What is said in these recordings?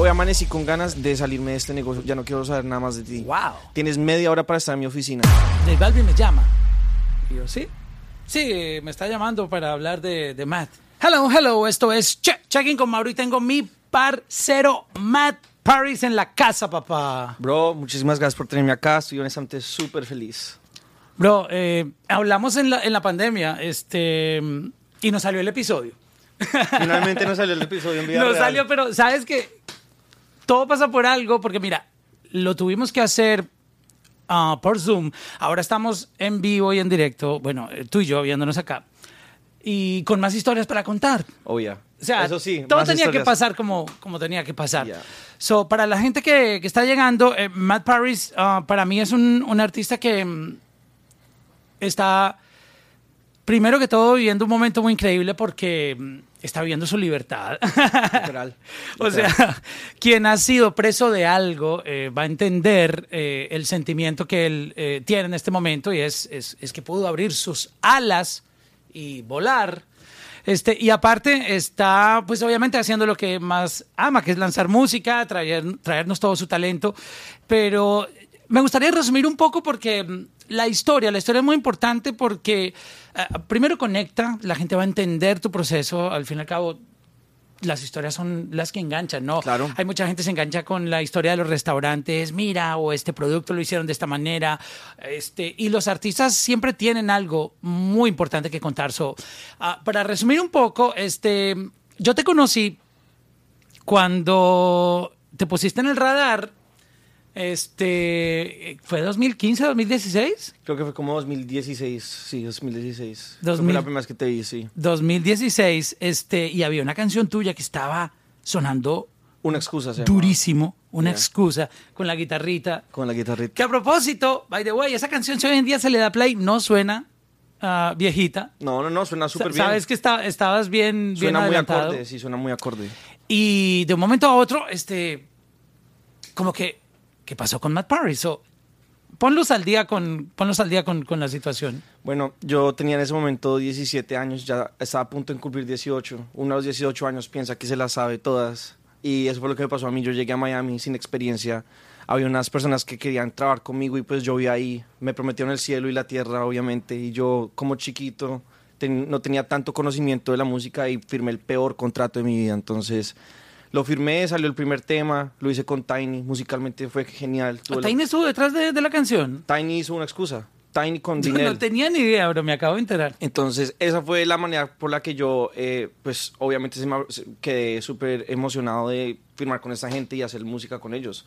Hoy amanecí con ganas de salirme de este negocio. Ya no quiero saber nada más de ti. Wow. Tienes media hora para estar en mi oficina. J Balvin me llama. Y yo, ¿sí? Sí, me está llamando para hablar de, de Matt. Hello, hello, esto es che Checking con Mauro y tengo mi parcero Matt Paris en la casa, papá. Bro, muchísimas gracias por tenerme acá. Estoy honestamente súper feliz. Bro, eh, hablamos en la, en la pandemia este, y nos salió el episodio. Finalmente nos salió el episodio en vida Nos real. salió, pero sabes que todo pasa por algo, porque mira, lo tuvimos que hacer ah, por Zoom. Ahora estamos en vivo y en directo, bueno, eh, tú y yo viéndonos acá, y con más historias para contar. Oh, yeah. O sea, Eso sí, todo tenía que pasar como, como tenía que pasar. Yeah. So, para la gente que, que está llegando, eh, Matt Paris ah, para mí es un, un artista que mm, está, primero que todo, viviendo un momento muy increíble porque mm, está viviendo su libertad. Literal. O sea, quien ha sido preso de algo eh, va a entender eh, el sentimiento que él eh, tiene en este momento y es, es, es que pudo abrir sus alas y volar. Este, y aparte está, pues obviamente haciendo lo que más ama, que es lanzar música, traer, traernos todo su talento. Pero me gustaría resumir un poco porque mm, la historia, la historia es muy importante porque eh, primero conecta, la gente va a entender tu proceso, al fin y al cabo las historias son las que enganchan, ¿no? Claro. Hay mucha gente que se engancha con la historia de los restaurantes, mira, o este producto lo hicieron de esta manera, este, y los artistas siempre tienen algo muy importante que contar. So, ah, para resumir un poco, este, yo te conocí cuando te pusiste en el radar, este, ¿fue 2015, 2016? Creo que fue como 2016. Sí, 2016. 2000. Fue la primera vez que te vi, sí. 2016, este, y había una canción tuya que estaba sonando Una excusa, se durísimo, una Yeah. excusa con la guitarrita. Con la guitarrita. Que a propósito, by the way, esa canción si hoy en día se le da play, no suena ah, viejita. No, no, no, suena súper bien. Sabes que está- estabas bien, bien Suena muy adelantado. acorde, sí, suena muy acorde. Y de un momento a otro, este, como que, ¿qué pasó con Matt Parry? So, ponlos al día con, ponlos al día con, la situación. Bueno, yo tenía en ese momento 17 años, ya estaba a punto de cumplir 18. Uno a los 18 años piensa que se las sabe todas. Y eso fue lo que me pasó a mí. Yo llegué a Miami sin experiencia. Había unas personas que querían trabajar conmigo y pues yo vi ahí. Me prometieron el cielo y la tierra, obviamente. Y yo, como chiquito, no tenía tanto conocimiento de la música y firmé el peor contrato de mi vida. Entonces, lo firmé, salió el primer tema, lo hice con Tiny. Musicalmente fue genial. Tuve la- ¿Tiny estuvo detrás de, de la canción? Tiny hizo una excusa. Tiny con Yo dinero. no tenía ni idea, bro, me acabo de enterar. Entonces, esa fue la manera por la que yo, eh, pues, obviamente se me- quedé súper emocionado de firmar con esta gente y hacer música con ellos.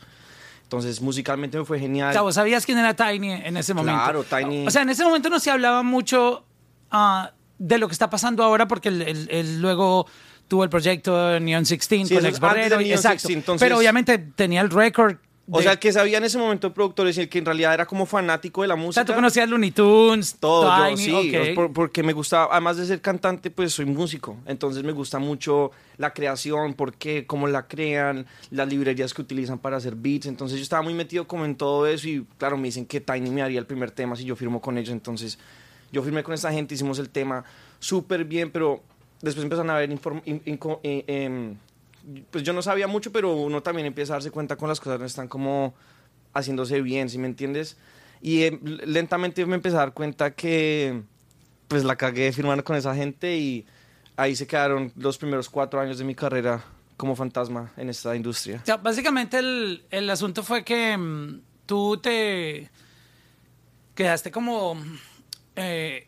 Entonces, musicalmente me fue genial. O sea, vos sabías quién era Tiny en ese momento. Claro, Tiny. O sea, en ese momento no se hablaba mucho ah, de lo que está pasando ahora porque él, él- él luego tuvo el proyecto Neon 16 Sí, con Ex Barrero. Exacto. 16, entonces- Pero obviamente tenía el récord. o de- sea, el que sabía en ese momento de productores y el que en realidad era como fanático de la o música. sea, tú conocías Looney Tunes, Todo, Tiny, yo sí, ok. por- porque me gusta, además de ser cantante, pues soy músico, entonces me gusta mucho la creación, por qué, cómo la crean, las librerías que utilizan para hacer beats, entonces yo estaba muy metido como en todo eso y claro, me dicen que Tiny me haría el primer tema si yo firmo con ellos, entonces yo firmé con esta gente, hicimos el tema súper bien, pero después empezaron a inco- eh, em, pues yo no sabía mucho, pero uno también empieza a darse cuenta con las cosas no están como haciéndose bien, ¿sí me entiendes? Y eh, lentamente me empecé a dar cuenta que pues la cagué firmando con esa gente y ahí se quedaron los primeros cuatro años de mi carrera como fantasma en esta industria. O sea, básicamente el, el asunto fue que mm, tú te quedaste como... eh,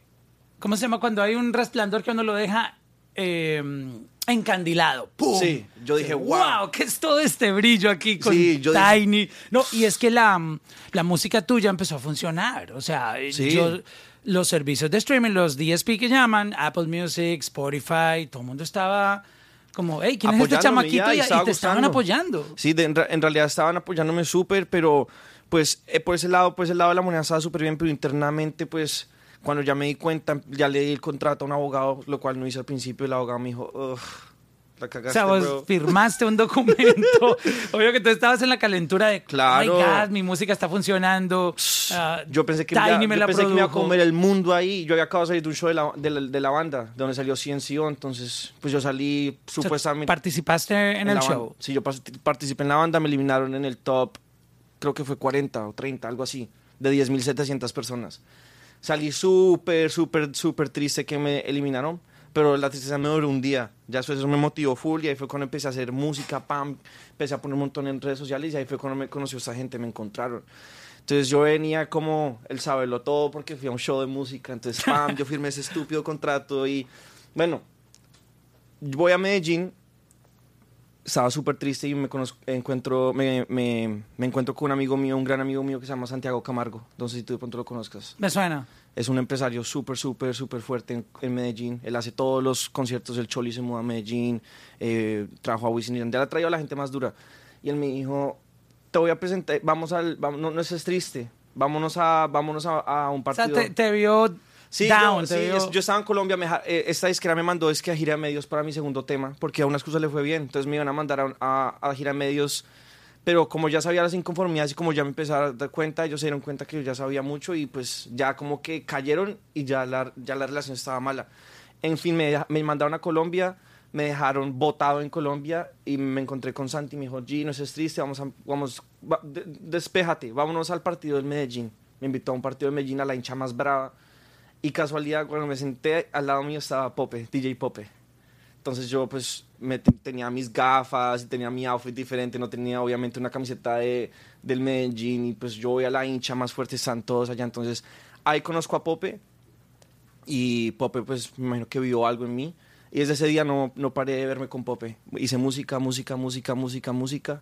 ¿Cómo se llama? Cuando hay un resplandor que uno lo deja eh, encandilado. ¡Pum! Sí, yo dije, wow. ¿Qué es todo este brillo aquí con Sí, yo dije- Tiny? No, y es que la, la música tuya empezó a funcionar. O sea, Sí. yo, los servicios de streaming, los DSP que llaman, Apple Music, Spotify, todo el mundo estaba como, hey, ¿quién es este chamaquito? Y, te estaban apoyando. Sí, de- en, realidad estaban apoyándome súper, pero pues eh, por ese lado, pues el lado de la moneda estaba súper bien, pero internamente pues cuando ya me di cuenta, ya le di el contrato a un abogado, lo cual no hice al principio, el abogado me dijo, "Ugh, La O cagaste, sea, vos bro. firmaste un documento. Obvio que tú estabas en la calentura de, Claro. oh my God, mi música está funcionando. ah, Yo pensé que, ya- me yo la pensé que me iba a comer el mundo ahí. Yo había acabado de salir de un show de la, de la, de la banda, de donde salió CNCO. Entonces, pues yo salí o sea, supuestamente. Participaste en, el la show. banda. Sí, yo participé en la banda, me eliminaron en el top, creo que fue 40 o 30, algo así, de 10.700 personas. Salí súper, súper, súper triste que me eliminaron, pero la tristeza me duró un día. Ya después eso me motivó full y ahí fue cuando empecé a hacer música, pam, empecé a poner un montón en redes sociales y ahí fue cuando me conoció esta gente, me encontraron. Entonces yo venía como el saberlo todo porque fui a un show de música, entonces pam, yo firmé ese estúpido contrato y bueno, voy a Medellín estaba súper triste y me, conozco- encuentro, me, me- me encuentro con un amigo mío, un gran amigo mío que se llama Santiago Camargo. No sé si tú de pronto lo conozcas. Me suena. Es un empresario súper, súper, súper fuerte en, en Medellín. Él hace todos los conciertos del Choli, se muda a Medellín, eh, trajo a Wisin y Yandel, ha traído a la gente más dura. Y él me dijo, te voy a presentar, vamos al, vamos, no, no estés triste, vámonos a, vámonos a, a un O sea, partido. te, te vio Sí, down. yo, sí, es- yo estaba en Colombia, me eh, esta disquera me mandó es que a gira medios para mi segundo tema, porque a una excusa le fue bien, entonces me iban a mandar a, a, a gira medios, pero como ya sabía las inconformidades y como ya me empecé a dar cuenta, ellos se dieron cuenta que yo ya sabía mucho y pues ya como que cayeron y ya la, ya la relación estaba mala. En fin, me, me mandaron a Colombia, me dejaron botado en Colombia y me encontré con Santi, me dijo, G, no estés triste, vamos, a, vamos va- de- despéjate, vámonos al partido del Medellín. Me invitó a un partido de Medellín, a la hincha más brava. Y casualidad, cuando me senté, al lado mío estaba Pope, DJ Pope. Entonces yo pues me te- tenía mis gafas y tenía mi outfit diferente, no tenía obviamente una camiseta de, del Medellín y pues yo voy a la hincha más fuerte, están todos allá. Entonces ahí conozco a Pope y Pope pues me imagino que vio algo en mí. Y desde ese día no, no paré de verme con Pope. Hice música, música, música, música, música.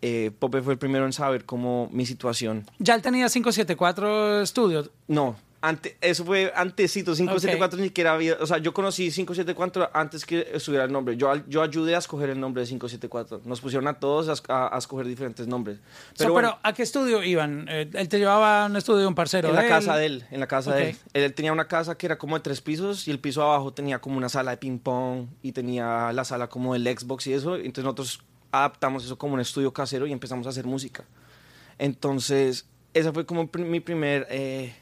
Eh, Pope fue el primero en saber cómo mi situación. Ya él tenía 574 estudios. No, ante, eso fue antesito, 574 ni siquiera había, o sea, yo conocí 574 antes que estuviera el nombre. Yo, yo ayudé a escoger el nombre de 574. Nos pusieron a todos a, a- a escoger diferentes nombres. Pero, Pero, bueno, ¿a qué estudio iban? Eh, él te llevaba a un estudio de un parcero. en la de casa él. de él, en la casa de él. Él. él tenía una casa que era como de tres pisos y el piso abajo tenía como una sala de ping pong y tenía la sala como del Xbox y eso. Entonces nosotros adaptamos eso como un estudio casero y empezamos a hacer música. Entonces, esa fue como mi primer, eh,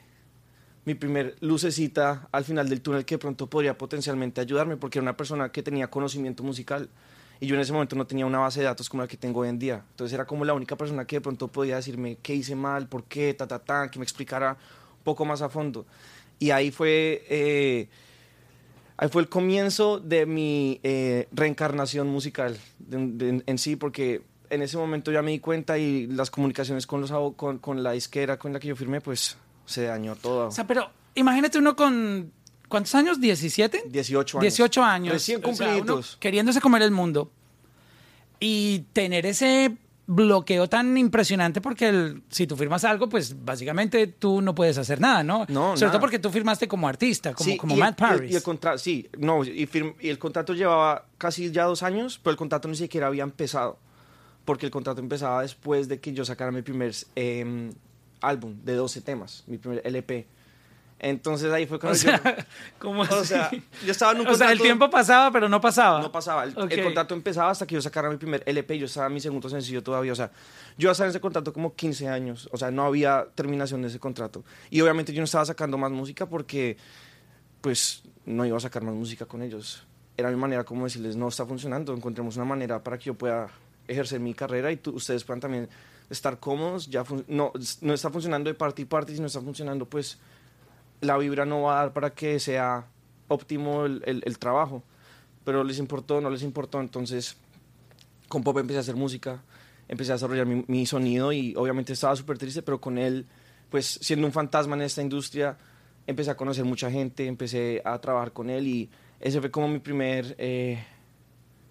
mi primer lucecita al final del túnel que de pronto podría potencialmente ayudarme porque era una persona que tenía conocimiento musical y yo en ese momento no tenía una base de datos como la que tengo hoy en día. Entonces era como la única persona que de pronto podía decirme qué hice mal, por qué, ta, ta, ta, que me explicara un poco más a fondo. Y ahí fue... eh, Ahí fue el comienzo de mi eh, reencarnación musical en sí, porque en ese momento ya me di cuenta y las comunicaciones con, los, con, con la disquera con la que yo firmé, pues se dañó todo. O sea, pero imagínate uno con. ¿Cuántos años? ¿17? 18 años. 18 años. Recién O sea, queriéndose comer el mundo. Y tener ese bloqueo tan impresionante porque el- si tú firmas algo, pues básicamente tú no puedes hacer nada, ¿no? No, Sobre nada. todo porque tú firmaste como artista, como, Sí, como Matt Paris. Y el, contrato, sí, no, y, firm- y el contrato llevaba casi ya dos años, pero el contrato ni siquiera había empezado, porque el contrato empezaba después de que yo sacara mi primer eh, álbum de 12 temas, mi primer LP. Entonces ahí fue o cuando sea, yo... ¿cómo O sea, así? yo estaba en un O sea, el contrato- tiempo pasaba, pero no pasaba. No pasaba. El, el Ok. contrato empezaba hasta que yo sacara mi primer LP. Yo estaba en mi segundo sencillo todavía. O sea, yo estaba en ese contrato como 15 años. O sea, no había terminación de ese contrato. Y obviamente yo no estaba sacando más música porque, pues, no iba a sacar más música con ellos. Era mi manera como decirles, no está funcionando. Encontremos una manera para que yo pueda ejercer mi carrera y tú- ustedes puedan también estar cómodos. Ya no, no está funcionando de parte y parte. Si no está funcionando, pues, la vibra no va a dar para que sea óptimo el, el- el trabajo. Pero les importó, no les importó. Entonces, con Pop empecé a hacer música, empecé a desarrollar mi, mi sonido y obviamente estaba súper triste, pero con él, pues siendo un fantasma en esta industria, empecé a conocer mucha gente, empecé a trabajar con él y ese fue como mi primer... eh,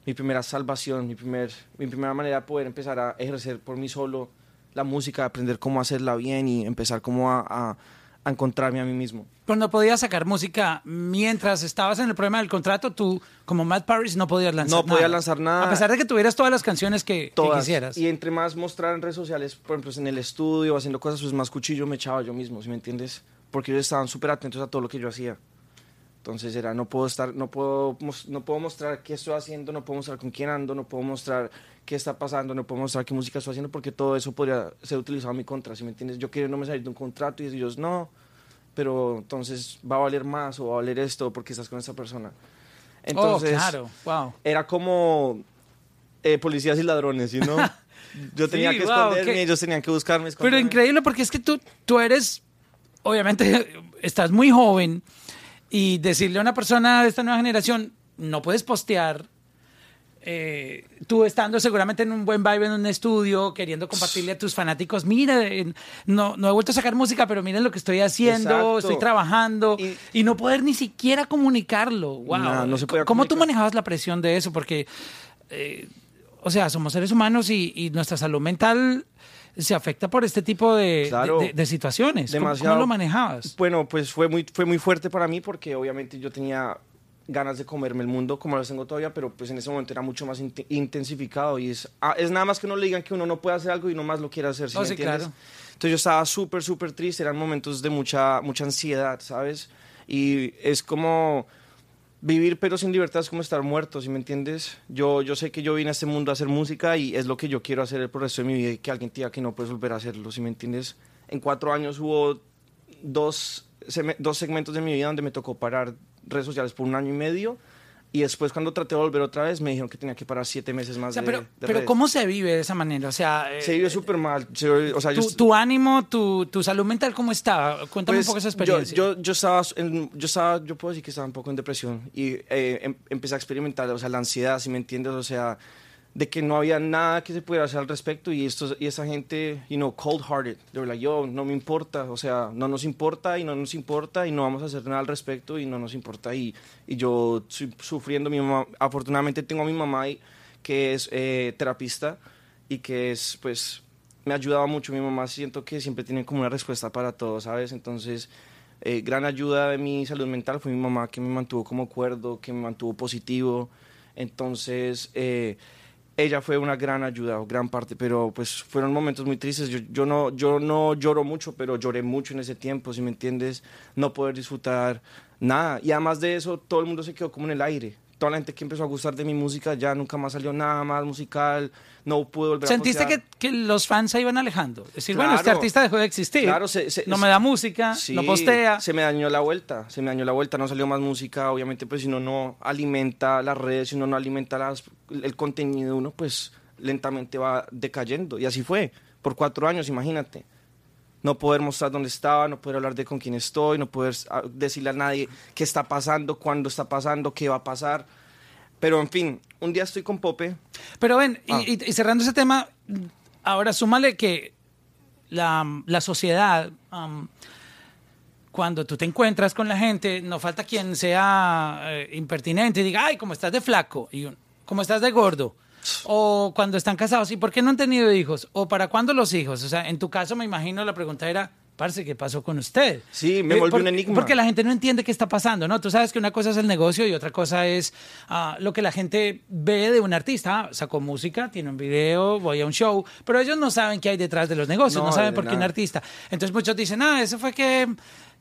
mi primera salvación, mi, primer, mi primera manera de poder empezar a ejercer por mí solo la música, aprender cómo hacerla bien y empezar como a, a- a encontrarme a mí mismo. Cuando podías sacar música mientras estabas en el problema del contrato, tú, como Matt Paris, no podías lanzar No nada. podía lanzar nada. A pesar de que tuvieras todas las canciones que, que Todas. quisieras. Y entre más mostrar en redes sociales, por ejemplo, en el estudio, haciendo cosas, pues más cuchillo me echaba yo mismo, ¿sí me entiendes? Porque ellos estaban súper atentos a todo lo que yo hacía. Entonces era, no puedo estar, no puedo, no puedo mostrar qué estoy haciendo, no puedo mostrar con quién ando, no puedo mostrar qué está pasando, no puedo mostrar qué música estoy haciendo porque todo eso podría ser utilizado en mi contra, ¿sí me entiendes? Yo quiero no me salir de un contrato y ellos no, pero entonces va a valer más o va a valer esto porque estás con esta persona. Entonces, oh, claro, wow. era como eh, policías y ladrones, ¿sí no? Yo tenía Sí, que wow, esconderme, qué- ellos tenían que buscarme. Pero increíble porque es que tú, tú eres, obviamente, estás muy joven y decirle a una persona de esta nueva generación, no puedes postear, eh, tú estando seguramente en un buen vibe en un estudio, queriendo compartirle a tus fanáticos, mira, eh, no, no he vuelto a sacar música, pero miren lo que estoy haciendo, Exacto. estoy trabajando, y, Y- no poder ni siquiera comunicarlo. Wow. No, no se podía ¿Cómo tú manejabas la presión de eso? Porque eh, o sea, somos seres humanos y, y nuestra salud mental se afecta por este tipo de, Claro. de- de- de situaciones. ¿Cómo- Demasiado. ¿Cómo, lo manejabas? Bueno, pues fue muy, fue muy fuerte para mí porque obviamente yo tenía ganas de comerme el mundo como lo tengo todavía, pero pues en ese momento era mucho más int- intensificado y es, ah, es nada más que uno le digan que uno no puede hacer algo y no más lo quiere hacer, ¿sí Oh, me sí, entiendes? claro. Entonces yo estaba súper, súper triste, eran momentos de mucha, mucha ansiedad, ¿sabes? Y es como vivir pero sin libertad es como estar muerto, ¿sí me entiendes? Yo, yo sé que yo vine a este mundo a hacer música y es lo que yo quiero hacer el resto de mi vida y que alguien diga que no puedes volver a hacerlo, ¿sí me entiendes? En cuatro años hubo dos, dos segmentos de mi vida donde me tocó parar redes sociales por un año y medio y después cuando traté de volver otra vez me dijeron que tenía que parar siete meses más O sea, de, pero, de pero redes. ¿cómo se vive de esa manera? O sea, eh, Se vive súper mal. se vive- o sea, yo tu, est- tu ánimo, tu, tu salud mental, ¿cómo está? Cuéntame Pues, un poco esa yo- experiencia. Yo, yo, estaba, en- yo estaba, yo puedo decir que estaba un poco en depresión y eh, em- empecé a experimentar, o sea, la ansiedad, si me entiendes, o sea, de que no había nada que se pudiera hacer al respecto y estos, y esa gente, you know, cold hearted, de verdad, yo no me importa, o sea, no nos importa y no nos importa y no vamos a hacer nada al respecto y no nos importa y, y yo sufriendo, mi mamá, afortunadamente tengo a mi mamá que es eh, terapista y que es, pues, me ha ayudado mucho. Mi mamá siento que siempre tiene como una respuesta para todo, ¿sabes? Entonces, eh, gran ayuda de mi salud mental fue mi mamá que me mantuvo como cuerdo, que me mantuvo positivo. Entonces, eh, ella fue una gran ayuda, o gran parte, pero pues fueron momentos muy tristes. Yo, yo, no, yo no lloro mucho, pero lloré mucho en ese tiempo, si me entiendes, no poder disfrutar nada. Y además de eso, todo el mundo se quedó como en el aire. Toda la gente que empezó a gustar de mi música ya nunca más salió nada más musical, no pude volver ¿Sentiste a que, que los fans se iban alejando? Es decir, bueno, este artista dejó de existir. Claro, se- se- no me da música, Sí, no postea. Se me dañó la vuelta, se me dañó la vuelta, no salió más música, obviamente pues si uno no alimenta las redes, si uno no alimenta las- el contenido, uno pues lentamente va decayendo. Y así fue, por cuatro años, imagínate. No poder mostrar dónde estaba, no poder hablar de con quién estoy, no poder ah, decirle a nadie qué está pasando, cuándo está pasando, qué va a pasar. Pero en fin, un día estoy con Pope. Pero ven, y- Ah. y, y cerrando ese tema, ahora súmale que la, la sociedad, am, cuando tú te encuentras con la gente, no falta quien sea eh, impertinente y diga, ay, como estás de flaco, y como estás de gordo. O cuando están casados, ¿y por qué no han tenido hijos? ¿O para cuándo los hijos? O sea, en tu caso me imagino la pregunta era, parce, ¿qué pasó con usted? Sí, me Eh, volvió un enigma. Porque la gente no entiende qué está pasando, ¿no? Tú sabes que una cosa es el negocio y otra cosa es ah, lo que la gente ve de un artista. Ah, sacó música, tiene un video, voy a un show, pero ellos no saben qué hay detrás de los negocios, no, No, saben por qué un artista. Entonces muchos dicen, ah, eso fue que,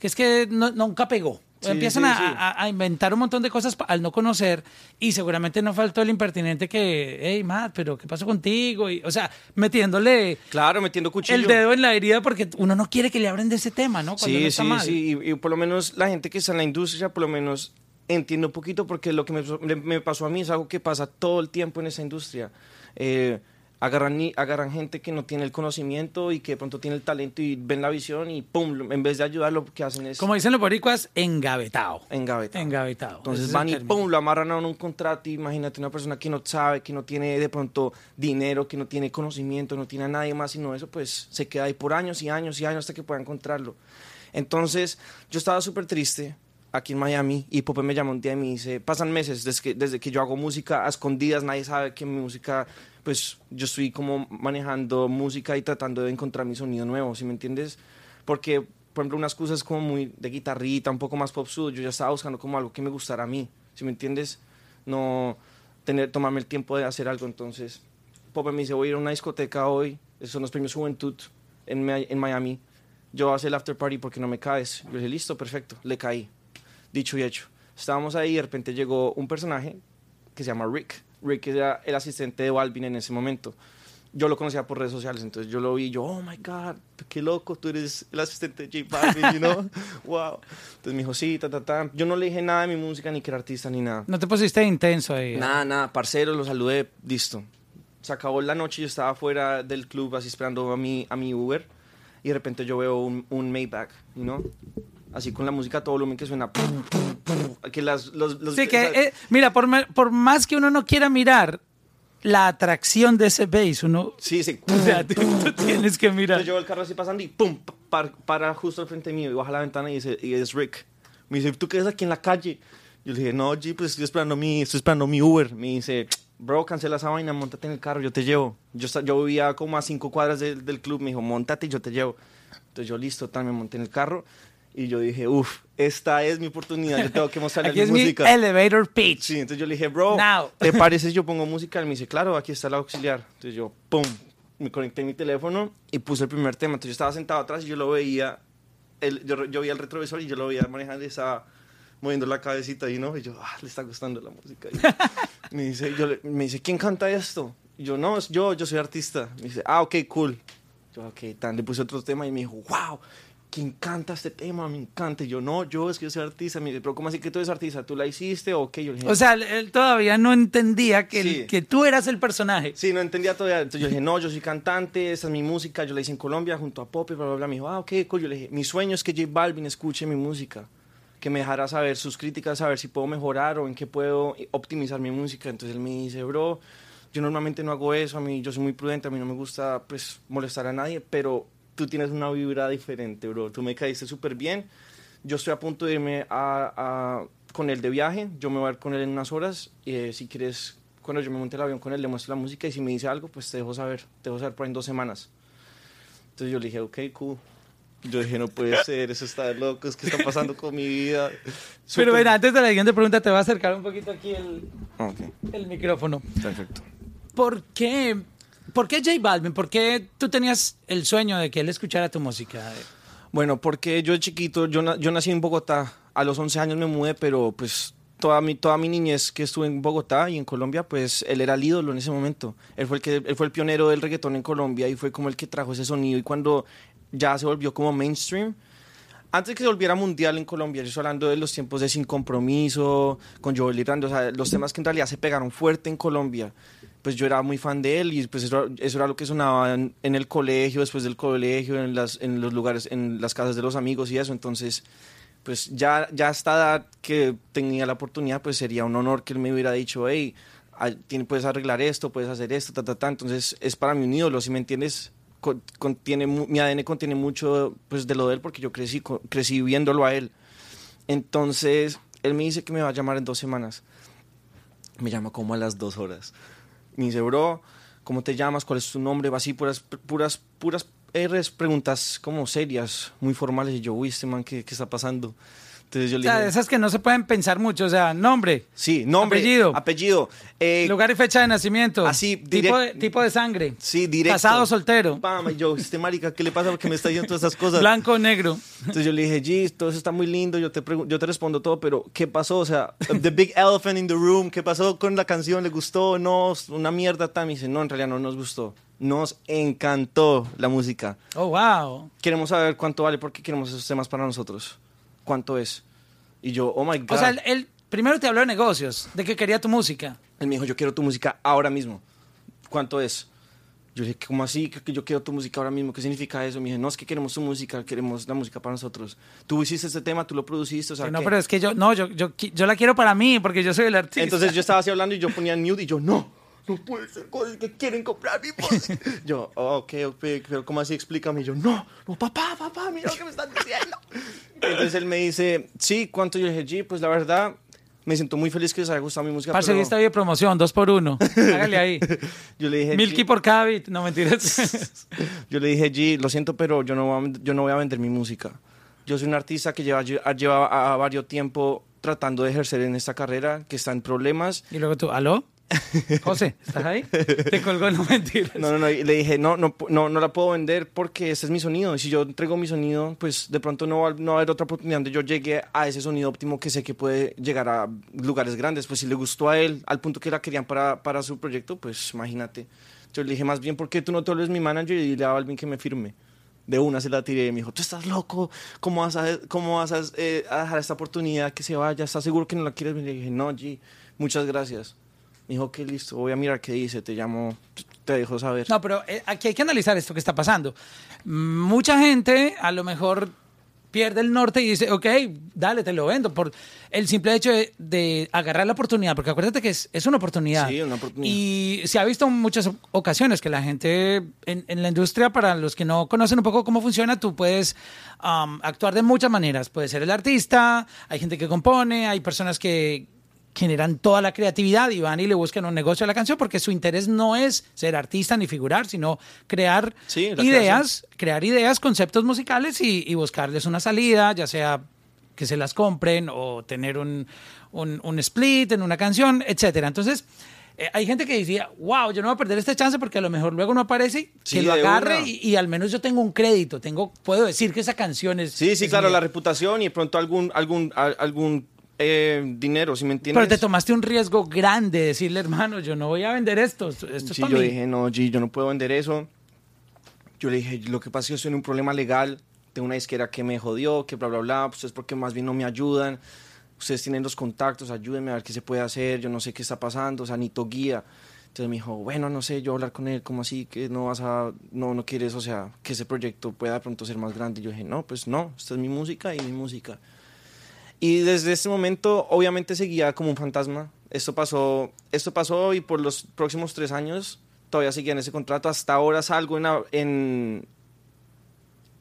que es que no- nunca pegó. Sí, Empiezan sí, a, sí. a- a inventar un montón de cosas al no conocer y seguramente no faltó el impertinente que, hey, Matt, pero ¿qué pasó contigo? Y, o sea, metiéndole Claro, metiendo cuchillo. el dedo en la herida porque uno no quiere que le abren de ese tema, ¿no? Cuando Sí, no está sí, mal. sí. Y, y por lo menos la gente que está en la industria, por lo menos entiende un poquito porque lo que me, me- me pasó a mí es algo que pasa todo el tiempo en esa industria. Eh, agarran, ni- agarran gente que no tiene el conocimiento y que de pronto tiene el talento y ven la visión y pum, en vez de ayudar lo que hacen es Como dicen los boricuas, engavetado. engavetar. Engavetado. Entonces Ese van y pum, lo amarran a uno un contrato. Imagínate una persona que no sabe, que no tiene de pronto dinero, que no tiene conocimiento, no tiene a nadie más sino eso, pues se queda ahí por años y años y años hasta que pueda encontrarlo. Entonces yo estaba súper triste aquí en Miami y Pope me llamó un día y me dice, pasan meses desde que, desde que yo hago música a escondidas, nadie sabe que mi música, pues yo estoy como manejando música y tratando de encontrar mi sonido nuevo, ¿sí me entiendes? Porque, por ejemplo, unas cosas como muy de guitarrita, un poco más pop yo ya estaba buscando como algo que me gustara a mí, ¿sí me entiendes? No tener, tomarme el tiempo de hacer algo, entonces Pope me dice, voy a ir a una discoteca hoy, esos son los premios Juventud en, en Miami, yo voy a hacer el after party porque no me caes. Yo le dije, listo, perfecto, le caí. Dicho y hecho. Estábamos ahí y de repente llegó un personaje que se llama Rick. Rick era el asistente de Balvin en ese momento. Yo lo conocía por redes sociales, entonces yo lo vi y yo, oh my God, qué loco, tú eres el asistente de J Balvin, you know? wow. Entonces me dijo, sí, ta, ta, ta. Yo no le dije nada de mi música, ni que era artista, ni nada. No te pusiste intenso ahí. ¿eh? Nada, nada, parcero, lo saludé, listo. Se acabó la noche, yo estaba fuera del club así esperando a mi, a mi Uber y de repente yo veo un, un Maybach, you know? Así con la música a todo volumen que suena. que las, los, los- Sí, que, eh, mira, por, por más que uno no quiera mirar la atracción de ese bass, uno. sí, sí. O sea, tú, tú tienes que mirar. Yo veo el carro así pasando y pum, pa- par- para justo al frente mío y baja la ventana y dice, y es Rick. Me dice, ¿tú qué haces aquí en la calle? Yo le dije, no, G, pues estoy esperando mi, estoy esperando mi Uber. Me dice, bro, cancela esa vaina, montate en el carro, yo te llevo. Yo, yo vivía como a cinco cuadras del, del club, me dijo, montate y yo te llevo. Entonces yo, listo, tal, me monté en el carro y yo dije, uff, esta es mi oportunidad, yo tengo que mostrarle Aquí mi es mi música. elevator pitch. Sí, entonces yo le dije, bro, Now. ¿te parece si yo pongo música? Él me dice, claro, aquí está el auxiliar. Entonces yo, pum, me conecté mi teléfono y puse el primer tema. Entonces yo estaba sentado atrás y yo lo veía, el, yo, yo veía el retrovisor y yo lo veía manejando y estaba moviendo la cabecita y no, y yo, ah, le está gustando la música. Y me, dice, yo le- me dice, ¿quién canta esto? Y yo, no, yo, yo soy artista. Me dice, ah, ok, cool. Yo, ok, tan, le puse otro tema y me dijo, wow, ¿quién canta este tema? Me encanta. Y yo, no, yo es que yo soy artista. Me dice, pero ¿cómo así que tú eres artista? ¿Tú la hiciste o qué? Yo dije, O sea, él, todavía no entendía que, Sí. que tú eras el personaje. Sí, no entendía todavía. Entonces yo dije, no, yo soy cantante, esta es mi música, yo la hice en Colombia junto a Pop y bla, bla, bla. Me dijo, ah, ok, cool. Yo le dije, mi sueño es que J Balvin escuche mi música, que me dejara saber sus críticas, saber si puedo mejorar o en qué puedo optimizar mi música. Entonces él me dice, bro, yo normalmente no hago eso, a mí yo soy muy prudente, a mí no me gusta pues molestar a nadie, pero tú tienes una vibra diferente, bro. Tú me caíste súper bien. Yo estoy a punto de irme a, a- con él de viaje, yo me voy a ir con él en unas horas. Y, eh, si quieres, cuando yo me monte el avión con él, le muestro la música y si me dice algo, pues te dejo saber, te dejo saber por ahí en dos semanas. Entonces yo le dije, ok, cool. Yo dije, no puede ser, eso está de locos, ¿qué está pasando con mi vida? Pero Súper- ven, antes de la siguiente pregunta, te voy a acercar un poquito aquí el, Ok, el micrófono. perfecto. ¿Por qué? ¿Por qué J Balvin? ¿Por qué tú tenías el sueño de que él escuchara tu música? Bueno, porque yo de chiquito, yo, yo nací en Bogotá, a los 11 años me mudé, pero pues toda mi, toda mi niñez que estuve en Bogotá y en Colombia, pues él era el ídolo en ese momento. Él fue el, que, él fue el pionero del reggaetón en Colombia y fue como el que trajo ese sonido y cuando ya se volvió como mainstream, antes que se volviera mundial en Colombia, yo estoy hablando de los tiempos de Sin Compromiso, con Joel y Randy, o sea, los temas que en realidad se pegaron fuerte en Colombia, pues yo era muy fan de él y pues eso, eso era lo que sonaba en, en el colegio, después del colegio, en, las, en los lugares, en las casas de los amigos y eso, entonces pues ya, ya a edad que tenía la oportunidad, pues sería un honor que él me hubiera dicho, hey, puedes arreglar esto, puedes hacer esto, ta, ta, ta. Entonces es para mí un ídolo, si me entiendes, contiene, mi ADN contiene mucho pues, de lo de él porque yo crecí, crecí viéndolo a él. Entonces él me dice que me va a llamar en dos semanas. Me llama como a las dos horas. Me dice, bro, ¿cómo te llamas? ¿Cuál es tu nombre? Así, puras, puras, puras R's, preguntas como serias, muy formales. Y yo, uy, este man, ¿qué, qué está pasando? Entonces yo O sea, dije, esas que no se pueden pensar mucho. O sea, nombre, sí, nombre, apellido. apellido. eh, lugar y fecha de nacimiento. así, tipo, de, tipo de sangre. sí, directo. Casado soltero. Pam, y yo, este marica, ¿qué le pasa? Porque me está diciendo todas esas cosas. Blanco o negro. Entonces yo le dije, G, todo eso está muy lindo, yo te, yo te respondo todo, pero ¿qué pasó? O sea, The Big Elephant in the Room, ¿qué pasó con la canción? ¿Le gustó? No, una mierda. Tal. Me dice, no, en realidad no nos gustó. Nos encantó la música. Oh, wow. Queremos saber cuánto vale porque queremos esos temas para nosotros. ¿Cuánto es? Y yo, oh my God. O sea, él, él primero te habló de negocios, de que quería tu música. Él me dijo, yo quiero tu música ahora mismo. ¿Cuánto es? Yo dije, ¿cómo así? Que yo quiero tu música ahora mismo. ¿Qué significa eso? Me dije, no, es que queremos tu música, queremos la música para nosotros. Tú hiciste este tema, tú lo produciste, o sea, no, ¿qué? pero es que yo, no, yo, yo, yo la quiero para mí, porque yo soy el artista. Entonces yo estaba así hablando y yo ponía mute y yo, no, no puede ser cosas que quieren comprar mi música. yo, oh, ok, ok, pero ¿cómo así? Explícame. Y yo, no, no, papá, papá, mira lo que me están diciendo. Entonces él me dice, sí, ¿cuánto? Yo le dije, G, pues la verdad, me siento muy feliz que les haya gustado mi música. Parce, pero esta de promoción, dos por uno. Hágale ahí. yo le dije, Milky "G, por cada bit. No, mentiras. Yo le dije, G, lo siento, pero yo no, voy a, yo no voy a vender mi música. Yo soy un artista que lleva, lleva a varios tiempo tratando de ejercer en esta carrera, que está en problemas. y luego tú, ¿aló? José, ¿estás ahí? Te colgó, no mentiras. No, no, no. Le dije, no, no, no, no la puedo vender porque ese es mi sonido. Y si yo entrego mi sonido, pues de pronto no va, no va a haber otra oportunidad donde yo llegue a ese sonido óptimo que sé que puede llegar a lugares grandes. Pues si le gustó a él al punto que la querían para, para su proyecto, pues imagínate. Yo le dije, más bien, ¿por qué tú no te vuelves mi manager y dile a Alvin que me firme? De una se la tiré y me dijo, tú estás loco, ¿cómo vas a, cómo vas a, eh, a dejar esta oportunidad que se vaya? ¿Estás seguro que no la quieres? Y le dije, no, G, muchas gracias. Me dijo, que listo, voy a mirar qué dice, te llamo, te dejo saber. No, pero eh, aquí hay que analizar esto que está pasando. Mucha gente a lo mejor pierde el norte y dice, ok, dale, te lo vendo, por el simple hecho de, de agarrar la oportunidad, porque acuérdate que es, es, una oportunidad. Sí, una oportunidad. Y se ha visto en muchas ocasiones que la gente en, en, la industria, para los que no conocen un poco cómo funciona, tú puedes um, actuar de muchas maneras. Puedes ser el artista, hay gente que compone, hay personas que generan toda la creatividad y van y le buscan un negocio a la canción porque su interés no es ser artista ni figurar, sino crear Sí, ideas, crear ideas, conceptos musicales y, y buscarles una salida, ya sea que se las compren o tener un, un, un split en una canción, etcétera. Entonces, eh, hay gente que decía, wow, yo no voy a perder esta chance porque a lo mejor luego no aparece, Sí, que lo agarre y, y al menos yo tengo un crédito, tengo, puedo decir que esa canción es... Sí, sí, es claro, mía. la reputación y de pronto algún, algún, al- algún eh, dinero, si me entiendes. Pero te tomaste un riesgo grande de decirle, hermano, yo no voy a vender esto, esto esto es Sí, para yo mí. dije, no, G, yo no puedo vender eso. Yo le dije, lo que pasa es que estoy en un problema legal de una disquera que me jodió, que bla, bla, bla, pues es porque más bien no me ayudan. Ustedes tienen los contactos, ayúdenme a ver qué se puede hacer, yo no sé qué está pasando, o sea, necesito guía. Entonces me dijo, bueno, no sé, yo hablar con él, ¿cómo así? Que no vas a, no, no quieres, o sea, que ese proyecto pueda de pronto ser más grande. Y yo dije, no, pues no, esta es mi música y mi música. Y desde ese momento, obviamente, seguía como un fantasma. Esto pasó, esto pasó y por los próximos tres años todavía seguía en ese contrato. Hasta ahora salgo en, en,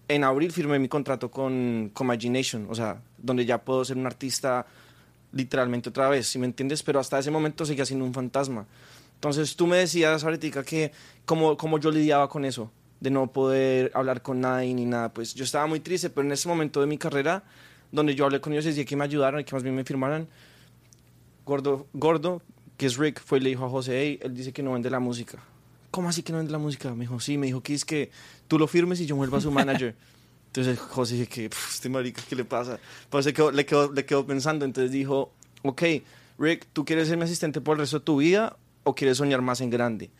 en abril, firmé mi contrato con, con Imagination, o sea, donde ya puedo ser un artista literalmente otra vez, si me entiendes? Pero hasta ese momento seguía siendo un fantasma. Entonces tú me decías ahorita que cómo, cómo yo lidiaba con eso, de no poder hablar con nadie ni nada. Pues yo estaba muy triste, pero en ese momento de mi carrera, donde yo hablé con ellos y decía que me ayudaran y que más bien me firmaran, Gordo, Gordo que es Rick, fue y le dijo a José, "Ey, él dice que no vende la música. ¿Cómo así que no vende la música? Me dijo, sí, me dijo que es que tú lo firmes y yo vuelva a su manager. Entonces José dije que, "Pf, este marica, ¿qué le pasa? Pues se quedó- le, quedó, le quedó pensando, entonces dijo, ok, Rick, ¿tú quieres ser mi asistente por el resto de tu vida o quieres soñar más en grande?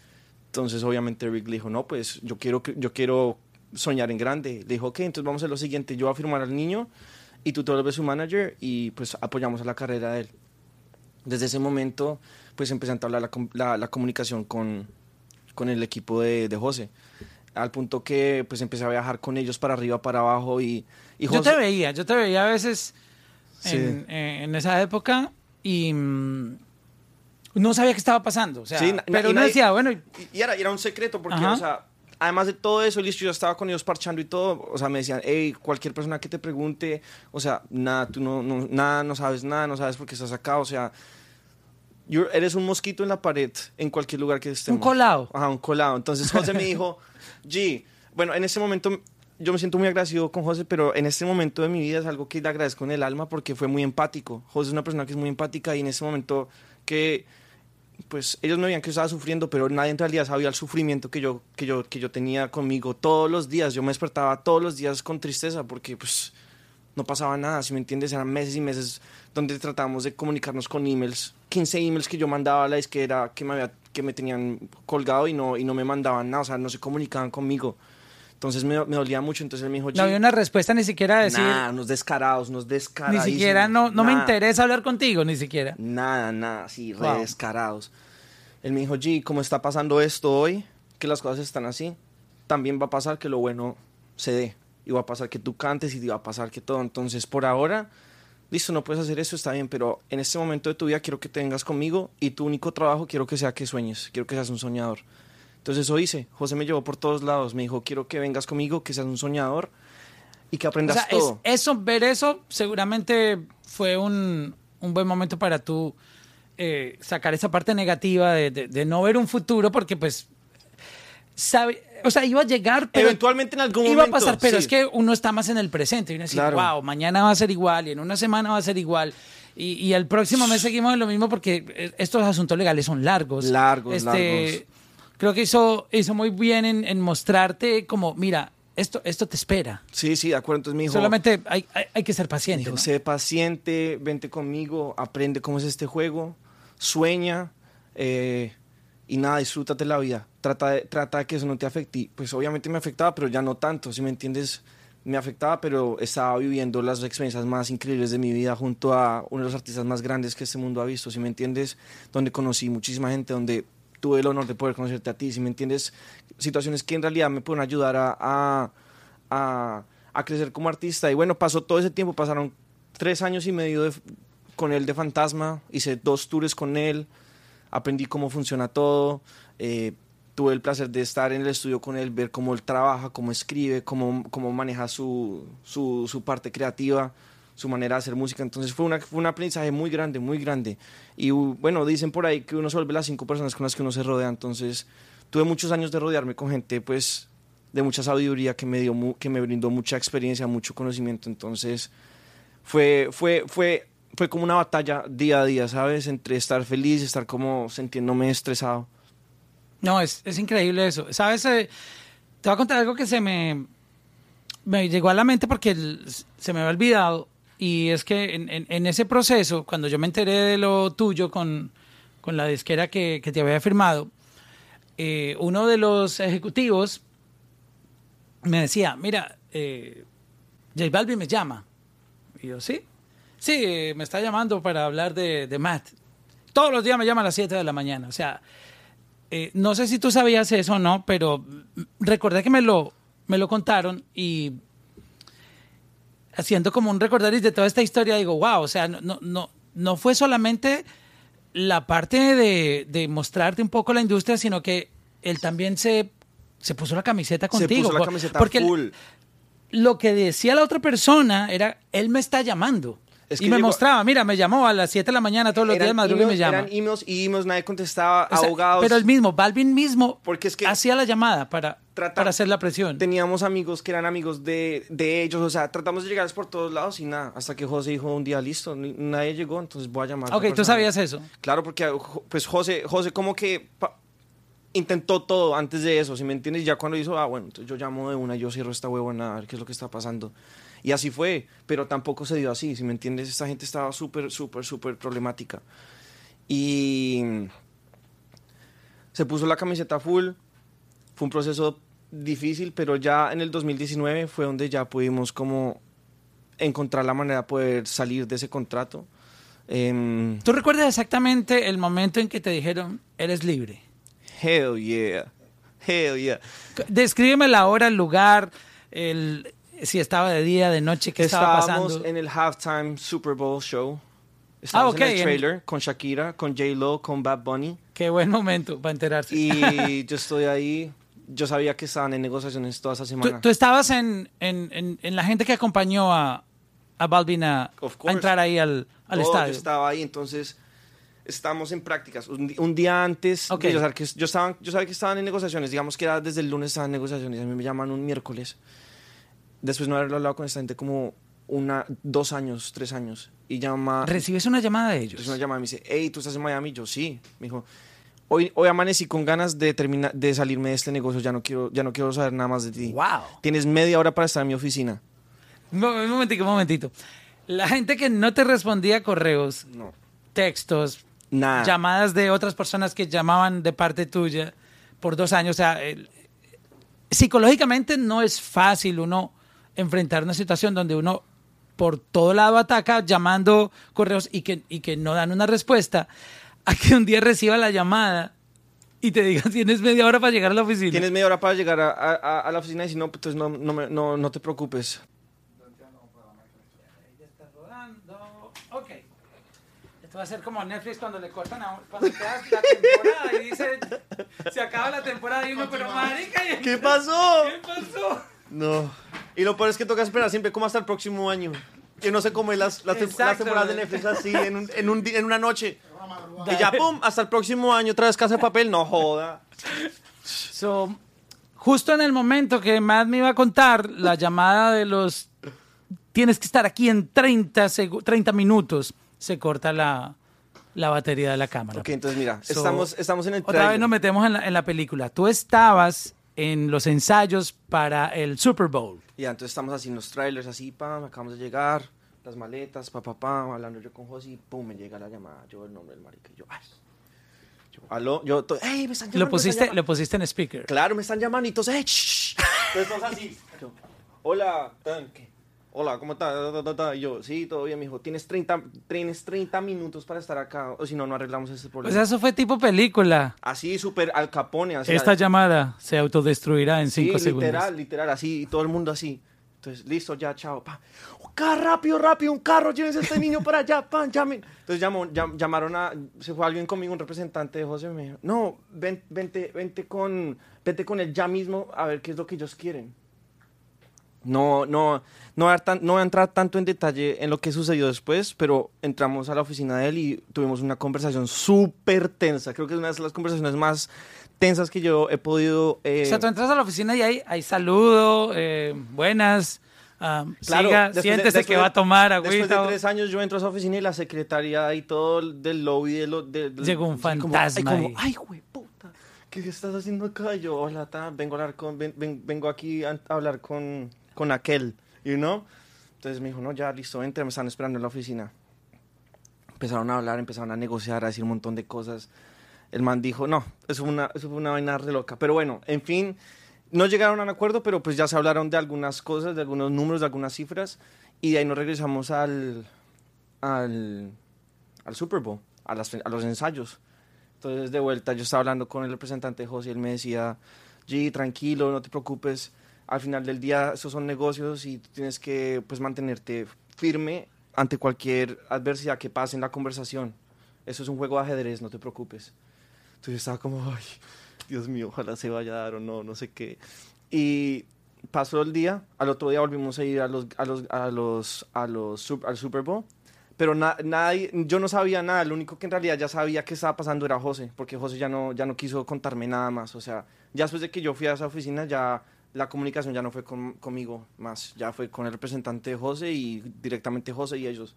Entonces obviamente Rick le dijo, no, pues yo quiero, yo quiero soñar en grande. Le dijo, ok, entonces vamos a hacer lo siguiente, yo voy a firmar al niño y tú te vuelves su manager y pues apoyamos a la carrera de él. Desde ese momento, pues empecé a entablar la, la, la comunicación con, con el equipo de, de José. Al punto que pues empecé a viajar con ellos para arriba, para abajo y, y Yo José- te veía, yo te veía a veces Sí. en, eh, en esa época y mm, no sabía qué estaba pasando. O sea, Sí, pero nadie- decía, bueno, Y, y era, era un secreto porque, Ajá. o sea, además de todo eso, listo, yo estaba con ellos parchando y todo, o sea, me decían, hey, cualquier persona que te pregunte, o sea, nada, tú no, no, nada, no sabes nada, no sabes por qué estás acá, o sea, you're- eres un mosquito en la pared en cualquier lugar que estemos. un colado. Ajá, un colado. Entonces José me dijo, G, bueno, en ese momento yo me siento muy agradecido con José, pero en este momento de mi vida es algo que le agradezco en el alma porque fue muy empático. José es una persona que es muy empática y en ese momento que, pues ellos me veían que estaba sufriendo, pero nadie en realidad sabía el sufrimiento que yo, que yo, que yo tenía conmigo todos los días. Yo me despertaba todos los días con tristeza porque, pues, no pasaba nada, si me entiendes, eran meses y meses donde tratábamos de comunicarnos con emails, 15 emails que yo mandaba a la disquera que me, había, que me tenían colgado y no, y no me mandaban nada, o sea, no se comunicaban conmigo. Entonces me, me dolía mucho, entonces él me dijo, No había "G, una respuesta ni siquiera a decir, Nah, unos descarados, unos ni descarados. siquiera, no, no me interesa hablar contigo, ni siquiera. Nada, nada, así, re Wow. descarados. Él me dijo, G, como está pasando esto hoy, que las cosas están así, también va a pasar que lo bueno se dé. Y va a pasar que tú cantes y va a pasar que todo. Entonces, por ahora, listo, no puedes hacer eso, está bien, pero en este momento de tu vida quiero que te vengas conmigo y tu único trabajo quiero que sea que sueñes, quiero que seas un soñador. Entonces eso hice. José me llevó por todos lados. Me dijo, quiero que vengas conmigo, que seas un soñador y que O aprendas es- todo. eso, ver eso, seguramente fue un, un buen momento para tú eh, sacar esa parte negativa de, de- de no ver un futuro, porque pues, sabe, o sea, iba a llegar, pero Eventualmente en algún iba a momento, pasar, pero sí. es que uno está más en el presente y uno dice, Claro. wow, mañana va a ser igual y en una semana va a ser igual. Y, y el próximo mes seguimos en lo mismo porque eh, estos asuntos legales son largos. Largos, Este, largos. Creo que hizo, hizo muy bien en, en mostrarte como, mira, esto, esto te espera. Sí, sí, de acuerdo. Entonces me dijo, Solamente hay, hay, hay que ser paciente. dijo, ¿no? sé paciente, vente conmigo, aprende cómo es este juego, sueña eh, y nada, disfrútate la vida. Trata de, trata de que eso no te afecte. Pues obviamente me afectaba, pero ya no tanto, si me entiendes, me afectaba, pero estaba viviendo las experiencias más increíbles de mi vida junto a uno de los artistas más grandes que este mundo ha visto, si me entiendes, donde conocí muchísima gente, donde tuve el honor de poder conocerte a ti, si me entiendes, situaciones que en realidad me pueden ayudar a, a, a, a crecer como artista. Y bueno, pasó todo ese tiempo, pasaron tres años y medio de- con él de Fantasma, hice dos tours con él, aprendí cómo funciona todo, eh, tuve el placer de estar en el estudio con él, ver cómo él trabaja, cómo escribe, cómo, cómo maneja su, su, su parte creativa, su manera de hacer música. Entonces fue, una, fue un aprendizaje muy grande, muy grande. Y bueno, dicen por ahí que uno se vuelve las cinco personas con las que uno se rodea. Entonces tuve muchos años de rodearme con gente pues de mucha sabiduría que me, dio que me brindó mucha experiencia, mucho conocimiento. Entonces fue, fue, fue, fue como una batalla día a día, ¿sabes? Entre estar feliz estar como sintiéndome estresado. No, es, es increíble eso. ¿Sabes? Eh, te voy a contar algo que se me, me llegó a la mente porque se me había olvidado. Y es que en, ese proceso, cuando yo me enteré de lo tuyo con, con la disquera que, que te había firmado, eh, uno de los ejecutivos me decía, mira, eh, J Balvin me llama. Y yo, ¿sí? Sí, me está llamando para hablar de, Matt. Todos los días me llama a las 7 de la mañana. O sea, eh, no sé si tú sabías eso o no, pero recordé que me lo, me lo contaron y haciendo como un recordaris de toda esta historia, digo, wow, o sea, no, no, no, no fue solamente la parte de, de mostrarte un poco la industria, sino que él también se, se puso la camiseta contigo. Se puso la camiseta porque full. lo que decía la otra persona era, él me está llamando. Es y que me llegó- madruga, mira, me llamó a las 7 de la mañana todos los días, madruga y me llama. eran emails y emails, y emails, nadie contestaba, O sea, abogados. Pero el mismo, Balvin mismo Porque es que- hacía la llamada para, Trata- para hacer la presión. Teníamos amigos que eran amigos de, de ellos, o sea, tratamos de llegar por todos lados y nada, hasta que José dijo un día, listo, ni- nadie llegó, entonces voy a llamar. a ok, esa tú persona". sabías eso. Claro, porque pues José, José como que intentó todo antes de eso, si me entiendes, ya cuando hizo, ah, bueno, entonces yo llamo de una, yo cierro esta huevona, a ver qué es lo que está pasando. Y así fue, pero tampoco se dio así, si me entiendes, esta gente estaba súper, súper, súper problemática. Y se puso la camiseta full, fue un proceso difícil, pero ya en el 2019 fue donde ya pudimos como encontrar la manera de poder salir de ese contrato. Em, ¿Tú recuerdas exactamente el momento en que te dijeron, eres libre? Hell yeah. Hell yeah. Descríbeme la hora, el lugar, el, si estaba de día, de noche, qué estaba Estábamos pasando. en el halftime Super Bowl show. Estábamos ok, en el en- trailer con Shakira, con J-Lo, con Bad Bunny. Qué buen momento para enterarse. Y yo estoy ahí. Yo sabía que estaban en negociaciones toda esa ¿Tú, semana. tú estabas en, en, en- en la gente que acompañó a, a Balvin a, entrar ahí al, al Todo, estadio? Yo estaba ahí, entonces estamos en prácticas. Un, día antes, Ok. de yo, yo, estaba, yo sabía que estaban en negociaciones. Digamos que era desde el lunes estaban en negociaciones. A mí me llaman un miércoles. Después de no haber hablado con esta gente como una, dos años, tres años. Y llama... ¿Recibes una llamada de ellos? Entonces una llamada me dice, hey, ¿tú estás en Miami? Yo, sí. Me dijo, hoy, hoy amanecí con ganas de, terminar, de salirme de este negocio. Ya no, quiero, ya no quiero saber nada más de ti. ¡Wow! Tienes media hora para estar en mi oficina. Un mo- un momentito, un momentito. La gente que no te respondía a correos, No. textos, Nada. llamadas de otras personas que llamaban de parte tuya por dos años. O sea, el- psicológicamente no es fácil uno enfrentar una situación donde uno por todo lado ataca llamando correos y que, y que no dan una respuesta, a que un día reciba la llamada y te digan tienes media hora para llegar a la oficina. Tienes media hora para llegar a, a- a- la oficina y si no, pues entonces no, no, me- no, no te preocupes. Ok. Esto va a ser como Netflix cuando le cortan a cuando te das la temporada y dice se acaba la temporada y uno, pero marica, ¿y ¿Qué pasó? ¿Qué pasó? No. Y lo peor es que toca esperar siempre como hasta el próximo año. Que no se come las, las, las Exacto. temporadas de Netflix así en, un, en, un en una noche. Y ya, pum, hasta el próximo año, otra vez casa de papel. No joda. So, justo en el momento que Matt me iba a contar la llamada de los tienes que estar aquí en 30, segu- 30 minutos se corta la, la batería de la cámara. Ok, entonces mira, So, estamos, estamos en el Otra trailer. vez nos metemos en la, en la película. Tú estabas en los ensayos para el Super Bowl. Ya, entonces estamos así en los trailers, así, pam, acabamos de llegar, las maletas, pa, pa, pa, hablando yo con José y pum, me llega la llamada, yo el nombre del marica, y yo, ay. Yo, aló, yo, to- ey, me están llamando. Lo pusiste, llamando". lo pusiste en speaker. Claro, me están llamando y entonces, ey, shh. Entonces todos así. Yo, Hola, tan, ¿qué? Hola, ¿cómo estás? Y yo, sí, todo bien, me dijo, tienes 30, tienes 30 minutos para estar acá, o si no, no arreglamos este O problema. sea, eso fue tipo película. así, súper al capone, así. Esta llamada se autodestruirá en Sí, cinco segundos. literal, literal, así, y todo el mundo así. Entonces, listo, ya, chao, pa. Carro, rápido, rápido, un carro, llévense a este niño para allá, pan, llamen. Entonces llamó, llam- llamaron a, se fue alguien conmigo, un representante de José, me dijo, no, ven, vente, vente con, vente con él ya mismo a ver qué es lo que ellos quieren. No, no, no voy, a, tan- no voy a entrar tanto en detalle en lo que sucedió después, pero entramos a la oficina de él y tuvimos una conversación súper tensa. Creo que es una de las conversaciones más tensas que yo he podido... eh, O sea, tú entras a la oficina y hay, hay saludo, eh, buenas, ah, Claro, siga, después de- siéntese después que de- va a tomar Después agüita. de tres años yo entro a esa oficina y la secretaria y todo el- del lobby de lo, de, Llegó un así como, fantasma ay, como, ay, güey, puta, ¿qué estás haciendo acá? Y yo, hola, ta, vengo a hablar con, ven- ven- vengo aquí a, hablar con, con aquel, you know? Entonces me dijo, no, ya, listo, vente, me están esperando en la oficina. Empezaron a hablar, empezaron a negociar, a decir un montón de cosas. El man dijo, no, eso fue una, eso fue una vaina re loca. Pero bueno, en fin, no llegaron a un acuerdo, pero pues ya se hablaron de algunas cosas, de algunos números, de algunas cifras. Y de ahí nos regresamos al, al, al Super Bowl, a, las- a los ensayos. Entonces, de vuelta, yo estaba hablando con el representante José y él me decía, G, tranquilo, no te preocupes. Al final del día, esos son negocios y tú tienes que pues, mantenerte firme ante cualquier adversidad que pase en la conversación. Eso es un juego de ajedrez, no te preocupes. Entonces yo estaba como, ay, Dios mío, ojalá se vaya a dar o no, no sé qué. Y pasó el día, al otro día volvimos a ir a los, a los, a los, a los, al Super Bowl. Pero na- nadie, yo no sabía nada, lo único que en realidad ya sabía que estaba pasando era José, porque José ya no, ya no quiso contarme nada más. O sea, ya después de que yo fui a esa oficina, ya la comunicación ya no fue con- conmigo más, ya fue con el representante de José y directamente José y ellos.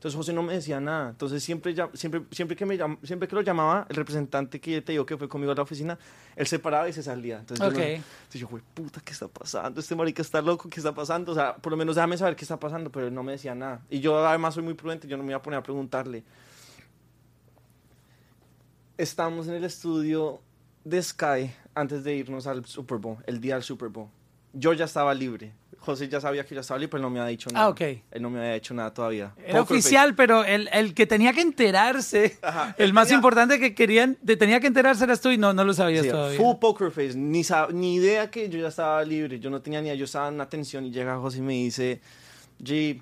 Entonces José no me decía nada. Entonces siempre, siempre, siempre, que me llam- siempre que lo llamaba, el representante que te digo que fue conmigo a la oficina, él se paraba y se salía. Entonces yo, entonces yo, güey, puta, ¿qué está pasando? Este marica está loco, ¿qué está pasando? O sea, por lo menos déjame saber qué está pasando, pero él no me decía nada. Y yo además soy muy prudente, yo no me iba a poner a preguntarle. Estamos en el estudio de Sky antes de irnos al Super Bowl, el día del Super Bowl. Yo ya estaba libre. José ya sabía que yo estaba libre, pero él no me había dicho nada. Ah, ok. Él no me había hecho nada todavía. Era Poker oficial, pero el, el que tenía que enterarse, Ajá, el más tenía- importante que querían, de, tenía que enterarse eras tú y no, no lo sabías Sí, todavía. full poker face. Ni, ni idea que yo ya estaba libre. Yo no tenía ni idea. Yo estaba en atención y llega José y me dice, G,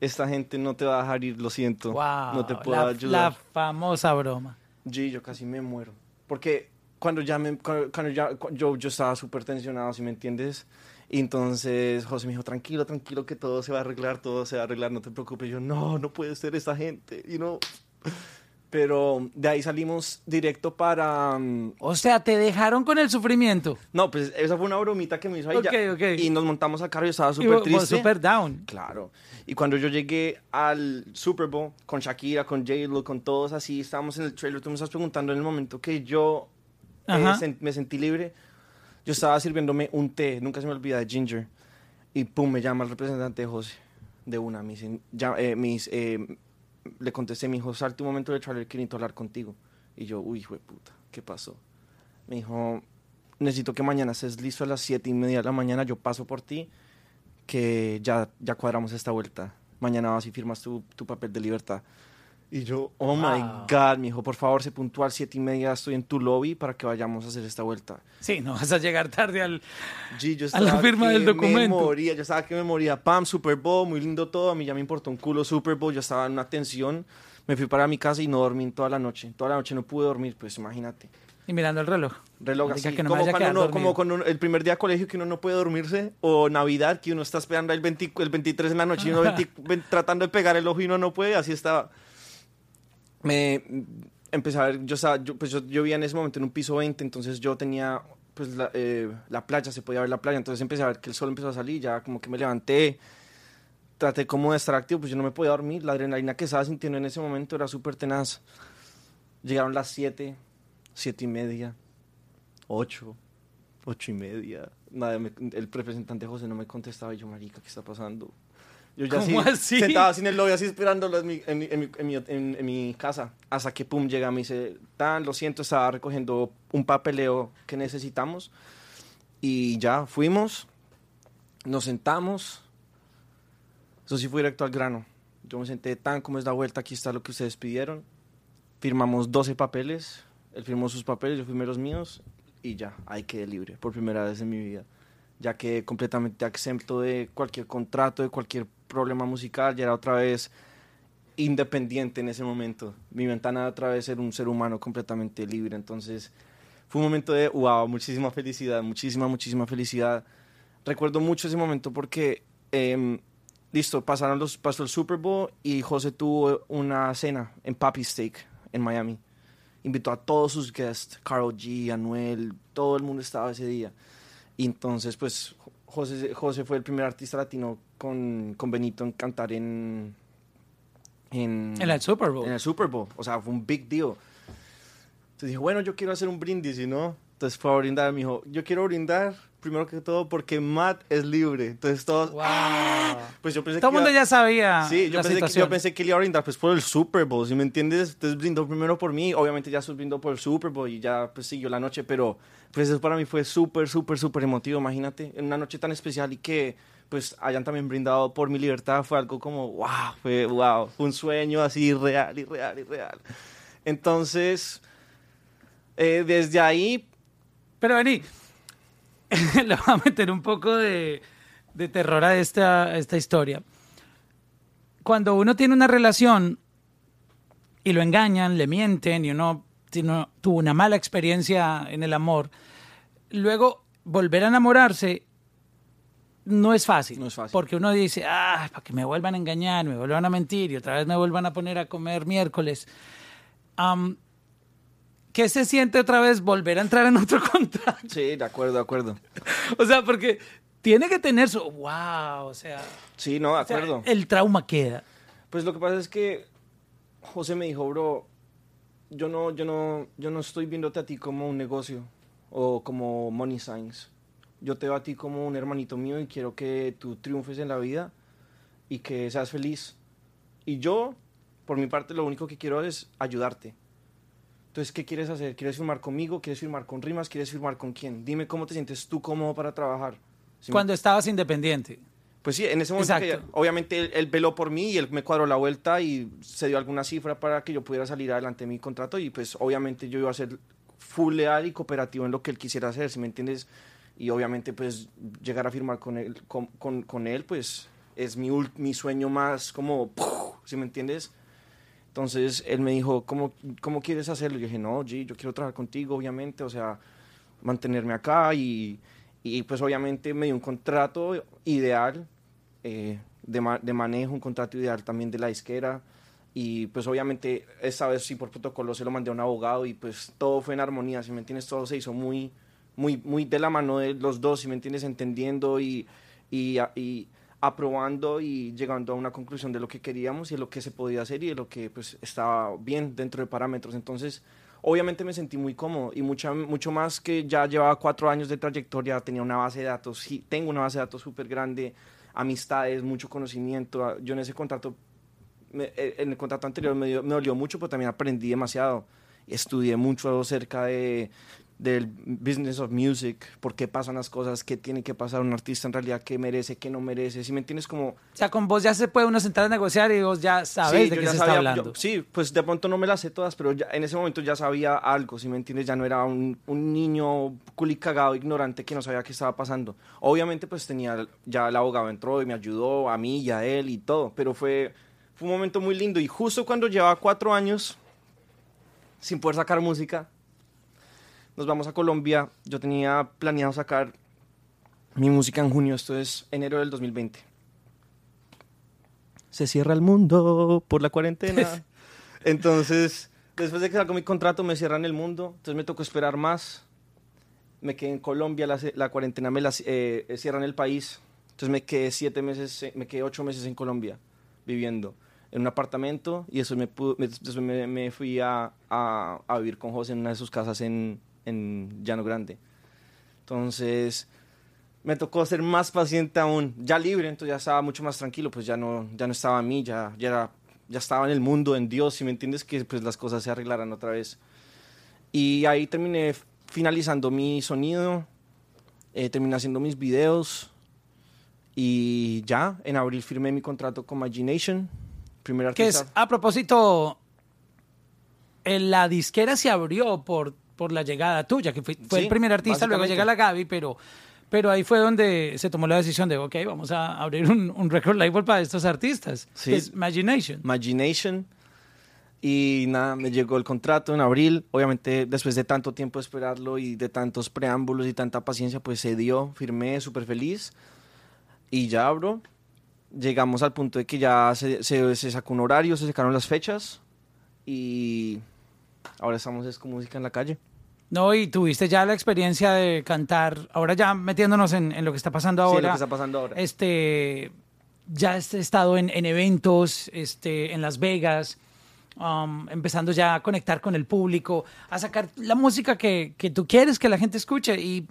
esta gente no te va a dejar ir, lo siento. Wow, no te puedo la, ayudar. la famosa broma. G, yo casi me muero. Porque cuando ya me, cuando, cuando ya, yo, yo estaba súper tensionado, si me entiendes. Y entonces José me dijo, tranquilo, tranquilo, que todo se va a arreglar, todo se va a arreglar, no te preocupes. Y yo, no, no puede ser esta gente, y no. Pero de ahí salimos directo para... mm, O sea, te dejaron con el sufrimiento. No, pues esa fue una bromita que me hizo ahí. Ok, ya. ok. Y nos montamos al carro y estaba súper triste. Super down. Claro. Y cuando yo llegué al Super Bowl con Shakira, con J-Lo, con todos así, estábamos en el trailer, tú me estás preguntando en el momento que yo eh, sen- me sentí libre, yo estaba sirviéndome un té, nunca se me olvida, de ginger. Y pum, me llama el representante de José, de una, me ya, eh, mis, eh, le contesté, me dijo, salte un momento del trailer, quiero hablar contigo. Y yo, uy, hijo de puta, ¿qué pasó? Me dijo, necesito que mañana estés listo a las siete y media de la mañana, yo paso por ti, que ya, ya cuadramos esta vuelta. Mañana vas y firmas tu, tu papel de libertad. Y yo, oh my Wow. God, me dijo, por favor, sé puntual, siete y media, estoy en tu lobby para que vayamos a hacer esta vuelta. Sí, no vas a llegar tarde al... G, yo A la firma del documento. Me moría, yo estaba que me moría. Pam, Super Bowl, muy lindo todo. A mí ya me importó un culo Super Bowl. Yo estaba en una tensión. Me fui para mi casa y no dormí toda la noche. Toda la noche no pude dormir, pues imagínate. Y mirando el reloj. Reloj así, que no como, cuando uno- como con un- el primer día de colegio que uno no puede dormirse, o Navidad que uno está esperando el, 20 el 23 en la noche y uno 20 ven- tratando de pegar el ojo y uno no puede, así estaba. Me empecé a ver, yo, estaba, yo, pues yo, yo vivía en ese momento en un piso 20, entonces yo tenía pues la, eh, la playa, se podía ver la playa, entonces empecé a ver que el sol empezó a salir, ya como que me levanté, traté como de estar activo, pues yo no me podía dormir. La adrenalina que estaba sintiendo en ese momento era súper tenaz. Llegaron las 7, 7 y media, 8, 8 y media. Nada, el representante José no me contestaba yo, marica, ¿qué está pasando? Yo ya ¿Cómo así, así? sentado en el lobby, así esperándolo en mi, en, en en mi- casa. Hasta que, pum, llega, me dice, tan, lo siento, estaba recogiendo un papeleo que necesitamos. Y ya, fuimos, nos sentamos. Eso sí fue directo al grano. Yo me senté tan como es la vuelta, aquí está lo que ustedes pidieron. Firmamos 12 papeles, él firmó sus papeles, yo firmé los míos y ya, ahí quedé libre por primera vez en mi vida. Ya quedé completamente exento de cualquier contrato, de cualquier problema musical, ya era otra vez independiente en ese momento. Mi ventana era otra vez ser un ser humano completamente libre, entonces fue un momento de wow, muchísima felicidad, muchísima, muchísima felicidad. Recuerdo mucho ese momento porque, em, listo, pasaron los, pasó el Super Bowl y José tuvo una cena en Papi Steak en Miami. Invitó a todos sus guests, Carol G, Anuel, todo el mundo estaba ese día. Y entonces, pues, José, José fue el primer artista latino con, con Benito en cantar en... En, En el Super Bowl. en el Super Bowl. O sea, fue un big deal. Entonces dije, bueno, yo quiero hacer un brindis, ¿y no? Entonces fue a brindar, me dijo, yo quiero brindar primero que todo porque Matt es libre. Entonces todos, Wow. pues yo pensé Todo el mundo iba- ya sabía Sí, yo la pensé, que, yo pensé que él iba a brindar pues por el Super Bowl, ¿sí me entiendes? Entonces brindó primero por mí, obviamente ya se brindó por el Super Bowl y ya pues siguió la noche, pero pues eso para mí fue súper, súper, súper emotivo, imagínate, en una noche tan especial y que pues hayan también brindado por mi libertad, fue algo como, wow, fue wow, fue un sueño así real y real. Entonces, eh, desde ahí, Pero vení, le voy a meter un poco de, de terror a esta, esta historia. Cuando uno tiene una relación y lo engañan, le mienten y uno tiene- tuvo una mala experiencia en el amor, luego volver a enamorarse no es fácil. No es fácil. Porque uno dice, ah, para que me vuelvan a engañar, me vuelvan a mentir y otra vez me vuelvan a poner a comer miércoles. ¿Qué se siente otra vez volver a entrar en otro contrato? sí, de acuerdo, de acuerdo. O sea, porque tiene que tener su. ¡Wow! O sea, Sí, no, de o sea, acuerdo. el trauma queda. Pues lo que pasa es que José me dijo, bro, yo no, yo no, yo no estoy viéndote a ti como un negocio o como money signs. Yo te veo a ti como un hermanito mío y quiero que tú triunfes en la vida y que seas feliz. Y yo, por mi parte, lo único que quiero es ayudarte. Entonces, ¿qué quieres hacer? ¿Quieres firmar conmigo? ¿Quieres firmar con Rimas? ¿Quieres firmar con quién? Dime cómo te sientes tú cómodo para trabajar. ¿Sí me- Cuando estabas independiente. pues sí, en ese momento, que- obviamente él, él veló por mí y él me cuadró la vuelta y se dio alguna cifra para que yo pudiera salir adelante de mi contrato y pues obviamente yo iba a ser full leal y cooperativo en lo que él quisiera hacer, si me entiendes? Y obviamente pues llegar a firmar con él, con, con- con él pues es mi, mi sueño más como, si me entiendes? Entonces él me dijo, ¿cómo, ¿cómo quieres hacerlo? Y yo dije, no, G, yo quiero trabajar contigo, obviamente, o sea, mantenerme acá y, y pues obviamente me dio un contrato ideal eh, de, ma- de manejo, un contrato ideal también de la disquera y pues obviamente esta vez sí por protocolo se lo mandé a un abogado y pues todo fue en armonía, si me entiendes, todo se hizo muy, muy, muy de la mano de los dos, si me entiendes, entendiendo y, y, y aprobando y llegando a una conclusión de lo que queríamos y de lo que se podía hacer y de lo que pues estaba bien dentro de parámetros. Entonces, obviamente me sentí muy cómodo y mucha, mucho más que ya llevaba cuatro años de trayectoria, tenía una base de datos, sí, tengo una base de datos súper grande, amistades, mucho conocimiento. Ah, Yo en ese contrato, me- eh, en el contrato anterior me, dio- me dolió mucho, pero también aprendí demasiado. Estudié mucho acerca de, del business of music, por qué pasan las cosas, qué tiene que pasar un artista en realidad, qué merece, qué no merece. Si me entiendes, como O sea, con vos ya se puede uno sentar a negociar y vos ya sabes Sí, de qué se sabía- está hablando. yo- sí, pues de pronto no me las sé todas, pero ya, en ese momento ya sabía algo, si me entiendes, ya no era un, un niño culicagado, ignorante, que no sabía qué estaba pasando. Obviamente, pues tenía, ya el abogado entró y me ayudó a mí y a él y todo, pero fue, fue un momento muy lindo. Y justo cuando llevaba cuatro años sin poder sacar música, nos vamos a Colombia. Yo tenía planeado sacar mi música en junio, esto es enero del 2020 se cierra el mundo por la cuarentena. Entonces, después de que saco mi contrato, me cierran el mundo. Entonces me tocó esperar más. Me quedé en Colombia, la, la cuarentena me la eh, cierran el país. Entonces me quedé siete meses, eh, me quedé ocho meses en Colombia viviendo en un apartamento y después me, pude- me- me, me fui a, a, a vivir con José en una de sus casas en, en Llano Grande. Entonces me tocó ser más paciente aún, ya libre, entonces ya estaba mucho más tranquilo, pues ya no, ya no estaba a mí, ya, ya, era, ya estaba en el mundo, en Dios, si me entiendes, que pues las cosas se arreglaran otra vez. Y ahí terminé finalizando mi sonido, eh, terminé haciendo mis videos y ya, en abril firmé mi contrato con Imagination, primer Que artista. es, a propósito, eh, la disquera se abrió por, por la llegada tuya, que fue, fue Sí, el primer artista, luego llega la Gaby, pero, pero ahí fue donde se tomó la decisión de, ok, vamos a abrir un, un record label para estos artistas, Sí. que es Imagination. Imagination. Y nada, me llegó el contrato en abril. Obviamente, después de tanto tiempo de esperarlo y de tantos preámbulos y tanta paciencia, pues se dio, firmé, súper feliz. Y ya, bro, llegamos al punto de que ya se, se, se sacó un horario, se sacaron las fechas. Y ahora estamos es con música en la calle. No, y tuviste ya la experiencia de cantar, ahora ya metiéndonos en, en lo que está pasando Sí, ahora. lo que está pasando ahora. Este, ya has estado en, en eventos, este, en Las Vegas, um, empezando ya a conectar con el público, a sacar la música que, que tú quieres que la gente escuche. Y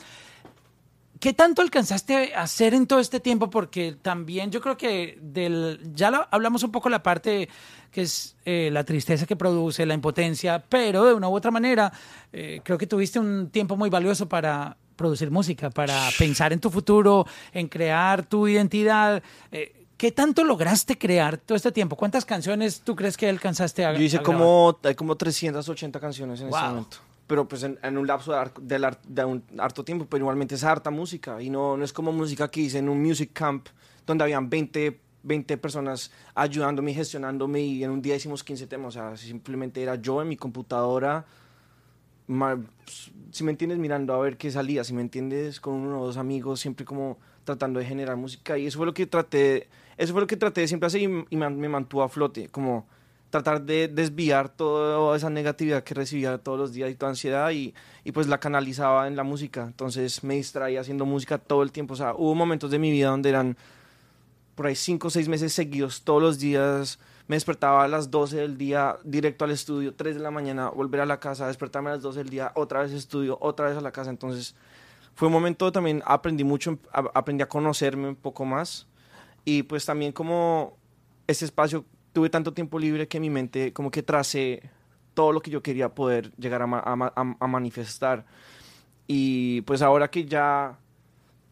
¿Qué tanto alcanzaste a hacer en todo este tiempo? Porque también yo creo que del, ya lo- hablamos un poco la parte que es eh, la tristeza que produce, la impotencia, pero de una u otra manera eh, creo que tuviste un tiempo muy valioso para producir música, para pensar en tu futuro, en crear tu identidad. Eh, ¿Qué tanto lograste crear todo este tiempo? ¿Cuántas canciones tú crees que alcanzaste a Yo hice a como, hay como 380 canciones en este Wow. momento. Pero pues en, en un lapso de, ar- de un harto tiempo, pero igualmente es harta música. Y no, no es como música que hice en un music camp donde habían 20, 20 personas ayudándome y gestionándome y en un día hicimos 15 temas. O sea, simplemente era yo en mi computadora, ma- si me entiendes, mirando a ver qué salía, si me entiendes, con uno o dos amigos, siempre como tratando de generar música. Y eso fue lo que traté, eso fue lo que traté de siempre hacer y, y me, me mantuvo a flote, como tratar de desviar toda esa negatividad que recibía todos los días y toda ansiedad y, y pues la canalizaba en la música. Entonces me distraía haciendo música todo el tiempo. O sea, hubo momentos de mi vida donde eran por ahí cinco o seis meses seguidos, todos los días. Me despertaba a las 12 del día, directo al estudio, 3 de la mañana, volver a la casa, despertarme a las 12 del día, otra vez estudio, otra vez a la casa. Entonces fue un momento también, aprendí mucho, aprendí a conocerme un poco más. Y pues también como ese espacio, tuve tanto tiempo libre que mi mente como que tracé todo lo que yo quería poder llegar a, ma- a ma- a- a manifestar. Y pues ahora que ya,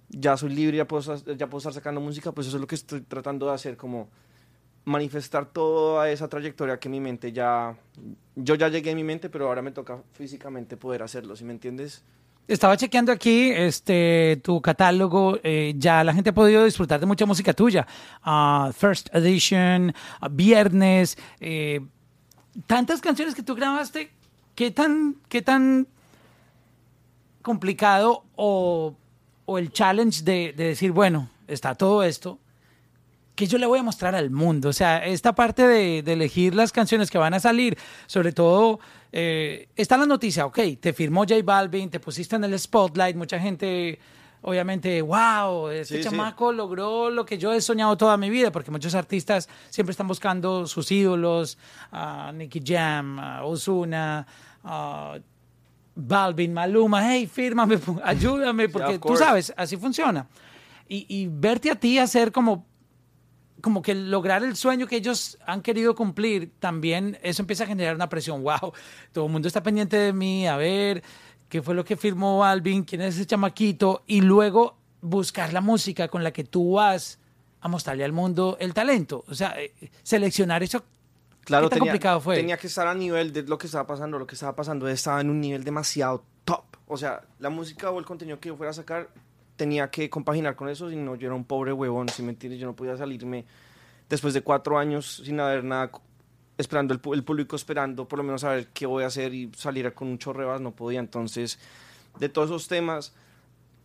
ya soy libre, ya puedo, ya puedo estar sacando música, pues eso es lo que estoy tratando de hacer, como manifestar toda esa trayectoria que mi mente ya, yo ya llegué en mi mente, pero ahora me toca físicamente poder hacerlo, ¿sí me entiendes? Estaba chequeando aquí este, tu catálogo. eh, ya la gente ha podido disfrutar de mucha música tuya. Ah, First Edition, ah, Viernes. eh, tantas canciones que tú grabaste. ¿Qué tan, qué tan complicado o, o el challenge de, de decir, bueno, está todo esto, que yo le voy a mostrar al mundo. O sea, esta parte de, de elegir las canciones que van a salir, sobre todo, eh, está la noticia, ok, te firmó J Balvin, te pusiste en el spotlight, mucha gente, obviamente, wow, este Sí, sí. chamaco logró lo que yo he soñado toda mi vida, porque muchos artistas siempre están buscando sus ídolos, a Nicky Jam, a Ozuna, Balvin, Maluma, hey, fírmame, ayúdame, porque tú sabes, así funciona. Y, y verte a ti hacer como como que lograr el sueño que ellos han querido cumplir, también eso empieza a generar una presión. Wow, todo el mundo está pendiente de mí, a ver qué fue lo que firmó Alvin, quién es ese chamaquito, y luego buscar la música con la que tú vas a mostrarle al mundo el talento. O sea, eh, seleccionar eso. Claro, ¿Qué tan tenía, complicado fue? tenía que estar a nivel de lo que estaba pasando. Lo que estaba pasando estaba en un nivel demasiado top. O sea, la música o el contenido que yo fuera a sacar tenía que compaginar con eso. Si no, yo era un pobre huevón, si me entiendes. Yo no podía salirme después de cuatro años sin haber nada, esperando el, el público esperando, por lo menos saber qué voy a hacer y salir con un chorrebas, no podía. Entonces, de todos esos temas,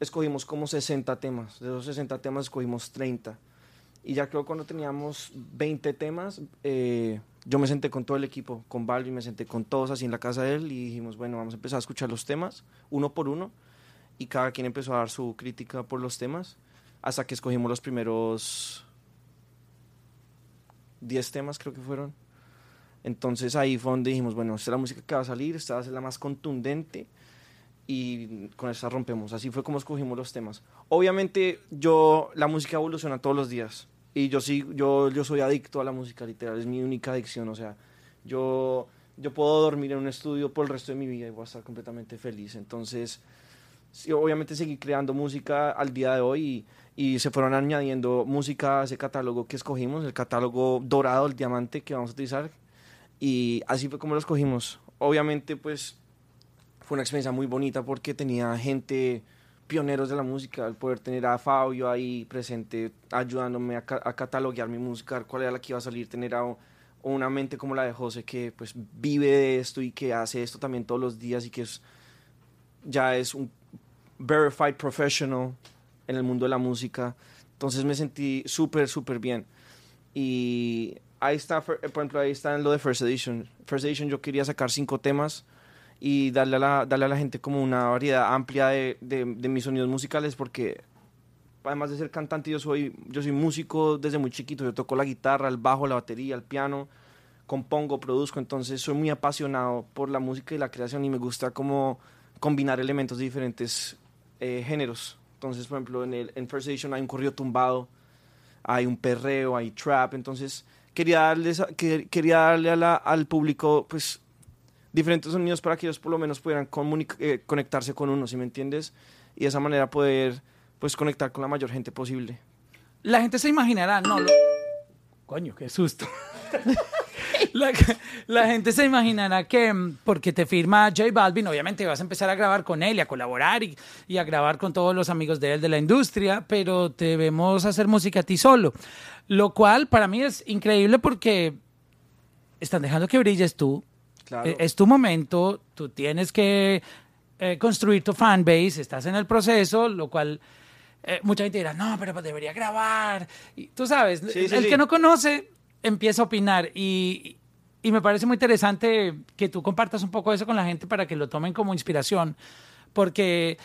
escogimos como 60 temas. De esos 60 temas escogimos 30. Y ya creo cuando teníamos 20 temas, eh, yo me senté con todo el equipo, con Balvin, me senté con todos así en la casa de él y dijimos, bueno, vamos a empezar a escuchar los temas, uno por uno, y cada quien empezó a dar su crítica por los temas. hasta que escogimos los primeros 10 temas, creo que fueron. Entonces ahí fue donde dijimos, bueno, esta es la música que va a salir, esta va a ser la más contundente y con esta rompemos. Así fue como escogimos los temas. Obviamente yo, la música evoluciona todos los días y yo sí, yo, yo soy adicto a la música literal, es mi única adicción, o sea, yo, yo puedo dormir en un estudio por el resto de mi vida y voy a estar completamente feliz. Entonces, obviamente seguí creando música al día de hoy y, se fueron añadiendo música a ese catálogo que escogimos, el catálogo dorado, el diamante que vamos a utilizar y así fue como lo escogimos. Obviamente, pues fue una experiencia muy bonita porque tenía gente, pioneros de la música, el poder tener a Fabio ahí presente, ayudándome a, ca a cataloguear mi música, cuál era la que iba a salir, tener a una mente como la de José que pues vive de esto y que hace esto también todos los días y que es, ya es un verified professional en el mundo de la música. Entonces me sentí súper, súper bien. Y ahí está, por ejemplo, ahí está en lo de First Edition. First Edition yo quería sacar cinco temas y darle a la, darle a la gente como una variedad amplia de, de, de mis sonidos musicales porque además de ser cantante yo soy, yo soy músico desde muy chiquito. Yo toco la guitarra, el bajo, la batería, el piano, compongo, produzco. Entonces soy muy apasionado por la música y la creación y me gusta como combinar elementos de diferentes eh, géneros. Entonces, por ejemplo, en, el, en First Edition hay un corrido tumbado, hay un perreo, hay trap. Entonces quería, darles, que, quería darle a la, al público pues diferentes sonidos para que ellos por lo menos pudieran eh, conectarse con uno, ¿sí me entiendes? Y de esa manera poder pues conectar con la mayor gente posible. La gente se imaginará, no, lo... coño, qué susto. la, la, gente se imaginará que mm, porque te firma J Balvin, obviamente vas a empezar a grabar con él y a colaborar y, y, a grabar con todos los amigos de él de la industria, pero te vemos hacer música a ti solo. Lo cual para mí es increíble porque están dejando que brilles tú. Claro. Es tu momento, tú tienes que eh, construir tu fanbase, estás en el proceso, lo cual eh, mucha gente dirá, no, pero debería grabar. Y, tú sabes, Sí, sí, el sí. que no conoce empieza a opinar y, y me parece muy interesante que tú compartas un poco eso con la gente para que lo tomen como inspiración, porque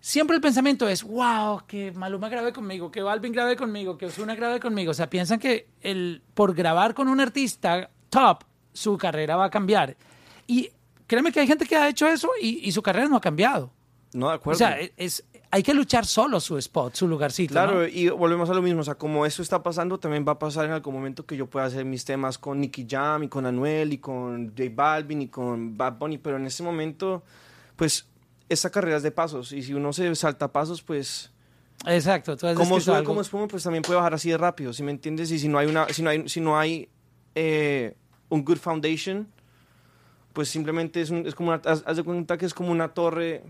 siempre el pensamiento es, wow, que Maluma grabe conmigo, que Balvin grabe conmigo, que Ozuna grabe conmigo. O sea, piensan que el, por grabar con un artista top, su carrera va a cambiar. Y créeme que hay gente que ha hecho eso y, y su carrera no ha cambiado. No, de acuerdo. O sea, es, hay que luchar solo su spot, su lugarcito. Claro, ¿no? y volvemos a lo mismo, o sea, como eso está pasando, también va a pasar en algún momento que yo pueda hacer mis temas con Nicky Jam y con Anuel y con J Balvin y con Bad Bunny, pero en ese momento, pues, esta carrera es de pasos, y si uno se salta pasos, pues, Exacto. Tú has como sube algo. como espuma, pues también puede bajar así de rápido, ¿sí me entiendes? Y si no hay una, si no hay, si no hay eh, un good foundation, pues simplemente es, un- es como una, haz, haz de cuenta que es como una torre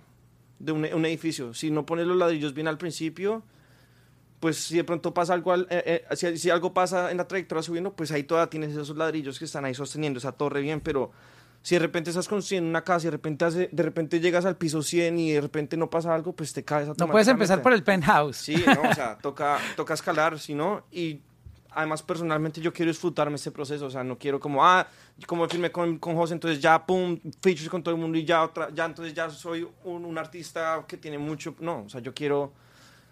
de un, un edificio. Si no pones los ladrillos bien al principio, pues si de pronto pasa algo, al- eh, eh, si, si algo pasa en la trayectoria subiendo, pues ahí todavía tienes esos ladrillos que están ahí sosteniendo esa torre bien, pero si de repente estás construyendo una casa y de repente, hace- de repente llegas al piso 100 y de repente no pasa algo, pues te caes No puedes empezar por el penthouse. Sí, no, o sea, toca, toca escalar, si no, y además personalmente yo quiero disfrutarme este proceso, o sea, no quiero como, ah, como firmé con, con José, entonces ya, pum, features con todo el mundo y ya, otra, ya entonces ya soy un, un artista que tiene mucho, no, o sea, yo quiero,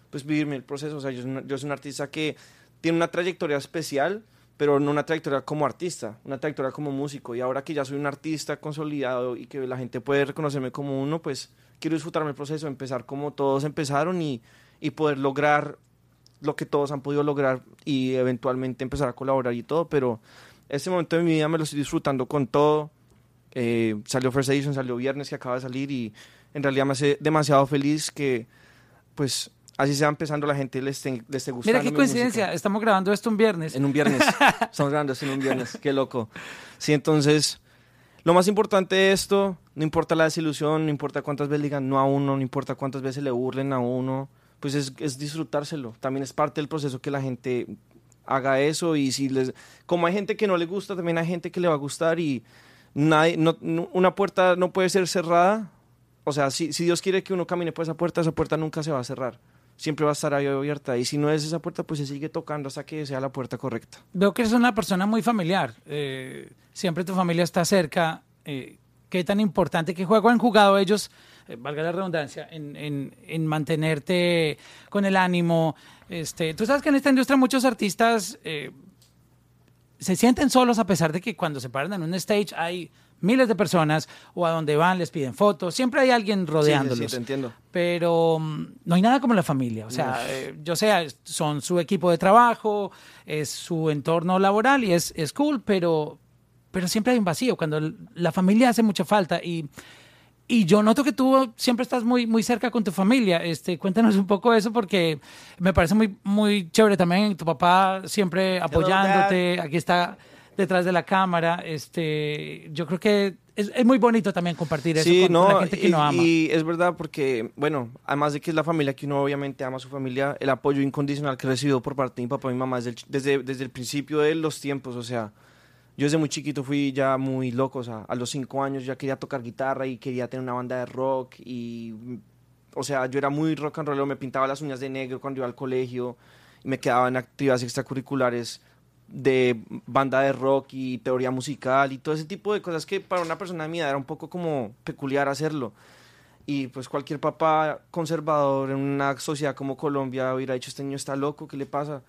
pues, vivirme el proceso, o sea, yo, yo soy un artista que tiene una trayectoria especial, pero no una trayectoria como artista, una trayectoria como músico, y ahora que ya soy un artista consolidado y que la gente puede reconocerme como uno, pues, quiero disfrutarme el proceso, empezar como todos empezaron y, y poder lograr lo que todos han podido lograr y eventualmente empezar a colaborar y todo, pero este momento de mi vida me lo estoy disfrutando con todo. Eh, salió First Edition, salió viernes que acaba de salir y en realidad me hace demasiado feliz que pues así sea empezando la gente le esté, le esté gustando. Mira qué coincidencia, música. estamos grabando esto un viernes. En un viernes. Estamos grabando esto en un viernes. Qué loco. Sí, entonces, lo más importante de esto, no importa la desilusión, no importa cuántas veces digan no a uno, no importa cuántas veces le burlen a uno, pues es, disfrutárselo. También es parte del proceso que la gente haga eso y si les... Como hay gente que no le gusta, también hay gente que le va a gustar y nadie, no, no- una puerta no puede ser cerrada. O sea, si, si Dios quiere que uno camine por esa puerta, esa puerta nunca se va a cerrar. Siempre va a estar ahí abierta. Y si no es esa puerta, pues se sigue tocando hasta que sea la puerta correcta. Veo que eres una persona muy familiar. eh, siempre tu familia está cerca. eh, qué tan importante, qué juego han jugado ellos, valga la redundancia, en, en, en, mantenerte con el ánimo. Este, tú sabes que en esta industria muchos artistas eh, se sienten solos a pesar de que cuando se paran en un stage hay miles de personas o a donde van les piden fotos, siempre hay alguien rodeándolos. Sí, sí, te entiendo. Pero mm, no hay nada como la familia, o sea, eh, yo sé, son su equipo de trabajo, es su entorno laboral y es, es cool, pero, pero siempre hay un vacío cuando la familia hace mucha falta y y yo noto que tú siempre estás muy, muy cerca con tu familia. Este, cuéntanos un poco eso porque me parece muy, muy chévere también. Tu papá siempre apoyándote. Aquí está detrás de la cámara. Este, yo creo que es, es muy bonito también compartir eso con, la gente que y, uno ama. Y es verdad porque, bueno, además de que es la familia que uno obviamente ama a su familia, el apoyo incondicional que he recibido por parte de mi papá y mi mamá desde el, desde, desde el principio de los tiempos, o sea yo desde muy chiquito fui ya muy loco, o sea, a los cinco años ya quería tocar guitarra y quería tener una banda de rock y, o sea, yo era muy rock and roll, me pintaba las uñas de negro cuando iba al colegio y me quedaba en actividades extracurriculares de banda de rock y teoría musical y todo ese tipo de cosas que para una persona edad era un poco como peculiar hacerlo. Y pues cualquier papá conservador en una sociedad como Colombia hubiera dicho, este niño está loco, ¿qué le pasa?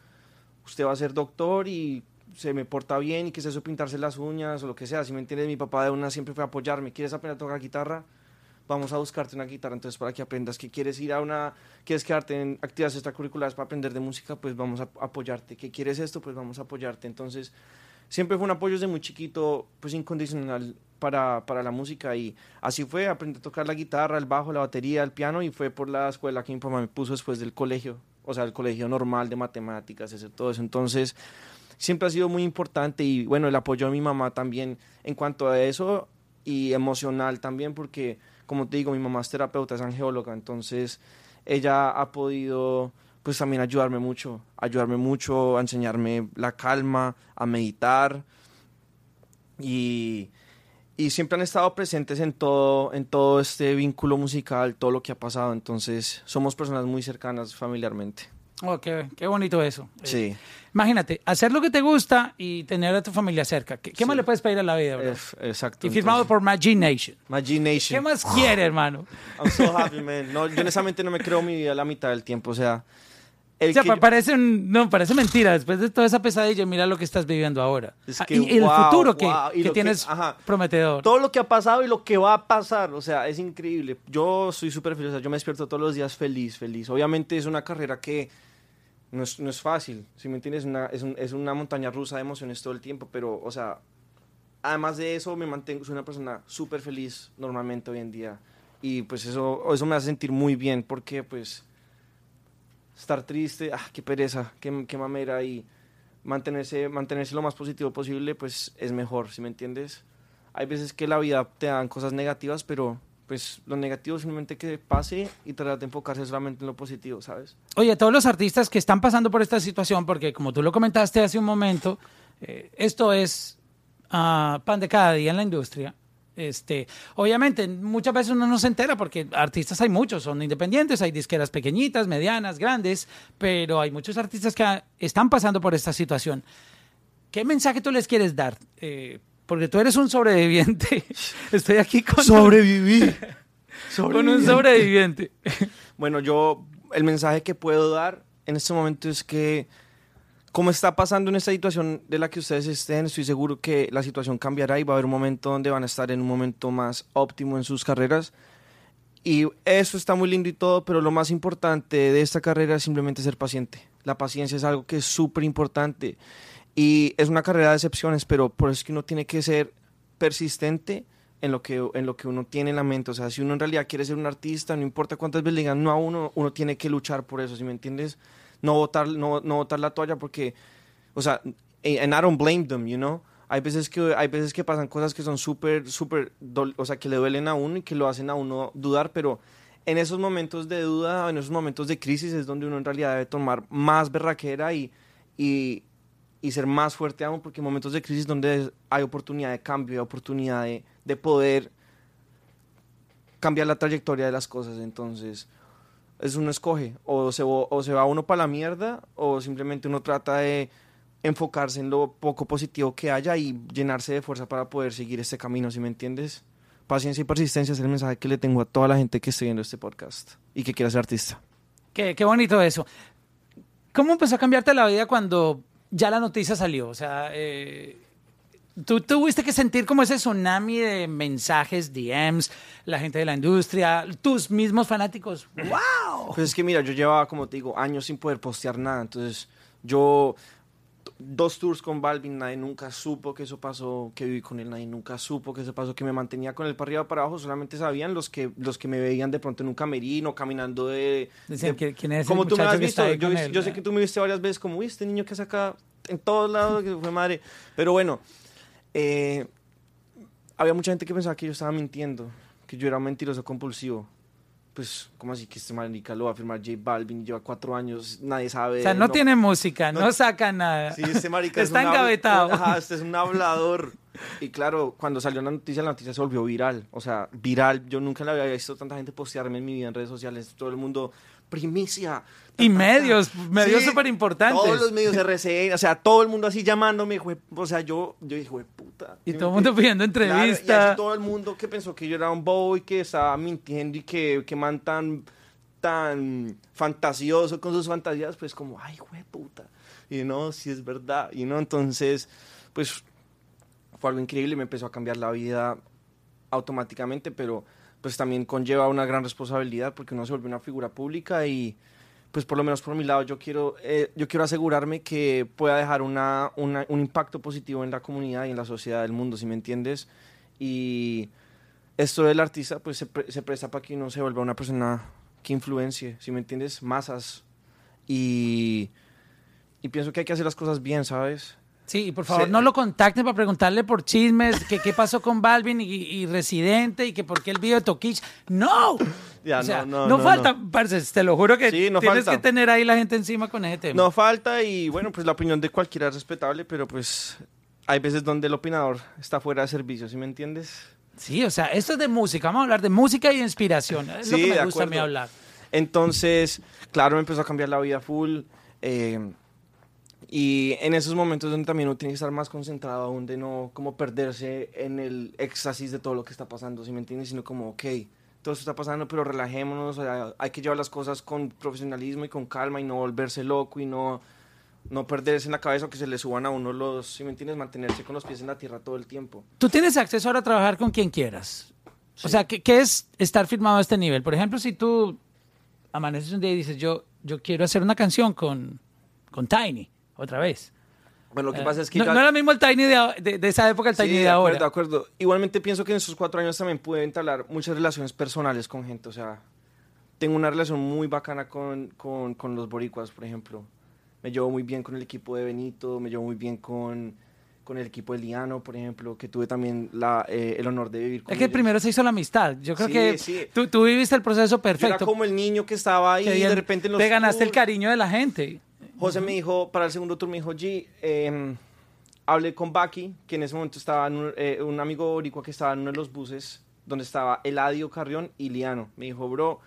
Usted va a ser doctor y se me porta bien y que se eso pintarse las uñas o lo que sea. Si me entiendes, mi papá de una siempre fue a apoyarme. ¿Quieres aprender a tocar guitarra? Vamos a buscarte una guitarra entonces para que aprendas. ¿Que quieres ir a una, quieres quedarte en actividades extracurriculares para aprender de música? Pues vamos a apoyarte. ¿Que quieres esto? Pues vamos a apoyarte. Entonces, siempre fue un apoyo desde muy chiquito, pues incondicional para, para la música y así fue, aprendí a tocar la guitarra, el bajo, la batería, el piano y fue por la escuela que mi papá me puso después del colegio, o sea, el colegio normal de matemáticas, ese, todo eso. Entonces, siempre ha sido muy importante y bueno, el apoyo de mi mamá también en cuanto a eso y emocional también porque como te digo, mi mamá es terapeuta, es angeóloga, entonces ella ha podido pues también ayudarme mucho, ayudarme mucho a enseñarme la calma, a meditar y, y siempre han estado presentes en todo, en todo este vínculo musical, todo lo que ha pasado, entonces somos personas muy cercanas familiarmente. Oh, qué, qué bonito eso. Sí. Eh, imagínate, hacer lo que te gusta y tener a tu familia cerca. ¿Qué, qué más le puedes pedir a la vida, bro? Exacto. y firmado entonces- por Magic Nation. Magic Nation. ¿Qué más quiere, hermano? I'm so happy, man. No, yo honestamente no me creo mi vida la mitad del tiempo. O sea, el O sea, que parece, un- no, parece mentira. Después de toda esa pesadilla, mira lo que estás viviendo ahora. Es Ah, que, y, y el futuro que, wow. Y que lo que- tienes ajá. prometedor. todo lo que ha pasado y lo que va a pasar, o sea, es increíble. Yo soy súper feliz, o sea, yo me despierto todos los días feliz, feliz. Obviamente es una carrera que no es, no es fácil, si me entiendes, Una- es, un- es una montaña rusa de emociones todo el tiempo, pero, o sea, además de eso me mantengo, soy una persona súper feliz normalmente hoy en día. Y pues eso, eso me hace sentir muy bien, porque pues estar triste, ah, qué pereza, qué, qué mamera y mantenerse, mantenerse lo más positivo posible, pues es mejor, ¿sí me entiendes? Hay veces que la vida te dan cosas negativas, pero pues lo negativo simplemente que pase y tratar de enfocarse solamente en lo positivo, ¿sabes? Oye, todos los artistas que están pasando por esta situación, porque como tú lo comentaste hace un momento, eh, esto es ah, pan de cada día en la industria. Este, obviamente, muchas veces uno no se entera porque artistas hay muchos, son independientes, hay disqueras pequeñitas, medianas, grandes, pero hay muchos artistas que están pasando por esta situación. ¿Qué mensaje tú les quieres dar? Eh, porque tú eres un sobreviviente. Estoy aquí con, Sobrevivir. con un sobreviviente. Bueno, yo el mensaje que puedo dar en este momento es que como está pasando en esta situación de la que ustedes estén, estoy seguro que la situación cambiará y va a haber un momento donde van a estar en un momento más óptimo en sus carreras. Y eso está muy lindo y todo, pero lo más importante de esta carrera es simplemente ser paciente. La paciencia es algo que es súper importante y es una carrera de excepciones, pero por eso es que uno tiene que ser persistente en lo que, en lo que uno tiene en la mente. O sea, si uno en realidad quiere ser un artista, no importa cuántas veces le digan no a uno, uno tiene que luchar por eso, ¿sí me entiendes? No botar, no, no botar la toalla porque, o sea, and I don't blame them, you know? Hay veces que, hay veces que pasan cosas que son súper, súper, o sea, que le duelen a uno y que lo hacen a uno dudar, pero en esos momentos de duda, en esos momentos de crisis es donde uno en realidad debe tomar más berraquera y, y, y ser más fuerte aún, porque en momentos de crisis donde hay oportunidad de cambio, hay oportunidad de, de poder cambiar la trayectoria de las cosas, entonces es uno escoge, o se, o se va uno para la mierda, o simplemente uno trata de enfocarse en lo poco positivo que haya y llenarse de fuerza para poder seguir este camino, ¿sí me entiendes? Paciencia y persistencia es el mensaje que le tengo a toda la gente que esté viendo este podcast y que quiera ser artista. Qué, qué bonito eso. ¿Cómo empezó a cambiarte la vida cuando ya la noticia salió? O sea, eh, tú tuviste que sentir como ese tsunami de mensajes, DMs, la gente de la industria, tus mismos fanáticos. ¡Wow! Pues es que mira, yo llevaba, como te digo, años sin poder postear nada. Entonces, yo dos tours con Balvin, nadie nunca supo que eso pasó, que viví con él, nadie nunca supo que eso pasó, que me mantenía con él para arriba para abajo, solamente sabían los que los que me veían de pronto en un camerino, caminando de... Decían, de- ¿quién es Como tú me has visto, yo, él? yo sé que tú me viste varias veces como, uy, este niño que saca en todos lados, que fue madre. Pero bueno, eh, había mucha gente que pensaba que yo estaba mintiendo, que yo era un mentiroso compulsivo. Pues, ¿cómo así que este marica lo va a firmar J Balvin? Lleva cuatro años, nadie sabe. O sea, no, tiene música, no, no- saca nada. Sí, este marica es Está un habl- engavetado. Ajá, este es un hablador. Y claro, cuando salió la noticia, la noticia se volvió viral. O sea, viral. Yo nunca la había visto tanta gente postearme en mi vida en redes sociales. Todo el mundo, primicia. Y medios, medios Sí, súper importantes. Todos los medios RCN, o sea, todo el mundo así llamándome. jue- O sea, yo, yo dije, "Jue puta. Y ¿Sí todo el mundo pidiendo Claro, y así todo el mundo que pensó que yo era un bobo y que estaba mintiendo y que, que man tan, tan fantasioso con sus fantasías, pues como, ay, güey, puta. Y no, si es verdad. Y no, entonces, pues fue algo increíble, me empezó a cambiar la vida automáticamente, pero pues también conlleva una gran responsabilidad porque uno se vuelve una figura pública y pues por lo menos por mi lado yo quiero, eh, yo quiero asegurarme que pueda dejar una, un impacto positivo en la comunidad y en la sociedad del mundo, si me entiendes. Y esto del artista pues se presta para que uno se vuelva una persona que influencie, si me entiendes, masas. Y, y pienso que hay que hacer las cosas bien, ¿sabes? Sí, y por favor, Sí. no lo contacten para preguntarle por chismes, que qué pasó con Balvin y, y Residente y que por qué el video de Toquich. ¡No! Ya, o sea, no, no, no, falta, no. parce, te lo juro que Sí, tienes falta. que tener ahí la gente encima con ese tema. No falta y bueno, pues la opinión de cualquiera es respetable, pero pues hay veces donde el opinador está fuera de servicio, ¿sí me entiendes? Sí, o sea, esto es de música, vamos a hablar de música y de inspiración. Es lo Sí, que me gusta a mí acuerdo. hablar. Entonces, claro, me empezó a cambiar la vida full. eh, y en esos momentos donde también uno tiene que estar más concentrado aún de no como perderse en el éxtasis de todo lo que está pasando, ¿sí me entiendes? Sino como, ok, todo esto está pasando, pero relajémonos, hay que llevar las cosas con profesionalismo y con calma y no volverse loco y no, no perderse en la cabeza o que se le suban a uno los, ¿sí me entiendes? Mantenerse con los pies en la tierra todo el tiempo. Tú tienes acceso ahora a trabajar con quien quieras. O sea, ¿qué, qué es estar firmado a este nivel? Por ejemplo, si tú amaneces un día y dices, yo, yo quiero hacer una canción con, con Tiny, otra vez. Bueno, lo que Eh, pasa es que no, ya- no era mismo el Tiny de, de- de esa época, el Tiny Sí, de, de ahora. acuerdo, de acuerdo. Igualmente pienso que en esos cuatro años también pude entablar muchas relaciones personales con gente. O sea, tengo una relación muy bacana con, con, con los boricuas, por ejemplo. Me llevo muy bien con el equipo de Benito, me llevo muy bien con, con el equipo de Liano, por ejemplo, que tuve también la, eh, el honor de vivir con Es que ellos. primero se hizo la amistad. Yo creo Sí, que sí. tú, tú viviste el proceso Yo era perfecto. como el niño que estaba ahí y de repente en los te ganaste el cariño de la gente. José me dijo, para el segundo tour me dijo, G, eh, hablé con Baki, que en ese momento estaba en un, eh, un amigo boricua que estaba en uno de los buses donde estaba Eladio Carrión y Liano. Me dijo, bro,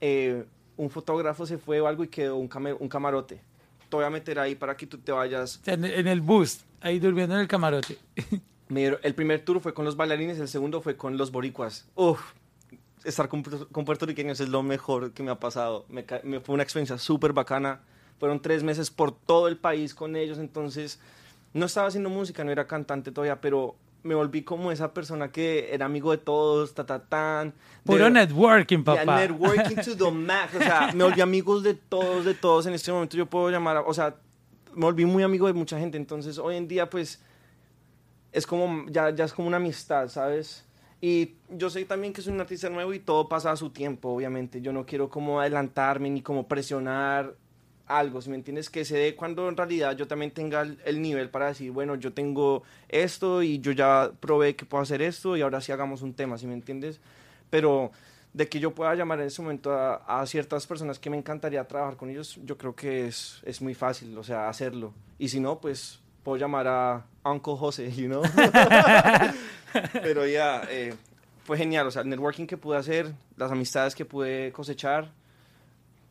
eh, un fotógrafo se fue o algo y quedó un, came- un camarote. Te voy a meter ahí para que tú te vayas. En, en el bus, ahí durmiendo en el camarote. Me el primer tour fue con los bailarines, el segundo fue con los boricuas. Uf, estar con, con puertorriqueños es lo mejor que me ha pasado. Me, me fue una experiencia súper bacana. Fueron tres meses por todo el país con ellos, entonces no estaba haciendo música, no era cantante todavía, pero me volví como esa persona que era amigo de todos, ta, ta, tan. Puro de- networking, Yeah, papá. networking to the max. O sea, me volví amigos de todos, de todos. En este momento yo puedo llamar, a- o sea, me volví muy amigo de mucha gente. Entonces, hoy en día, pues, es como, ya, ya es como una amistad, ¿sabes? Y yo sé también que soy un artista nuevo y todo pasa a su tiempo, obviamente. Yo no quiero como adelantarme ni como presionar algo, si me entiendes, que se dé cuando en realidad yo también tenga el, el nivel para decir, bueno, yo tengo esto y yo ya probé que puedo hacer esto y ahora sí hagamos un tema, si me entiendes. Pero de que yo pueda llamar en ese momento a, ciertas personas que me encantaría trabajar con ellos, yo creo que es, es muy fácil, o sea, hacerlo. Y si no, pues puedo llamar a Uncle José, you know. Pero ya, eh, fue genial, o sea, el networking que pude hacer, las amistades que pude cosechar,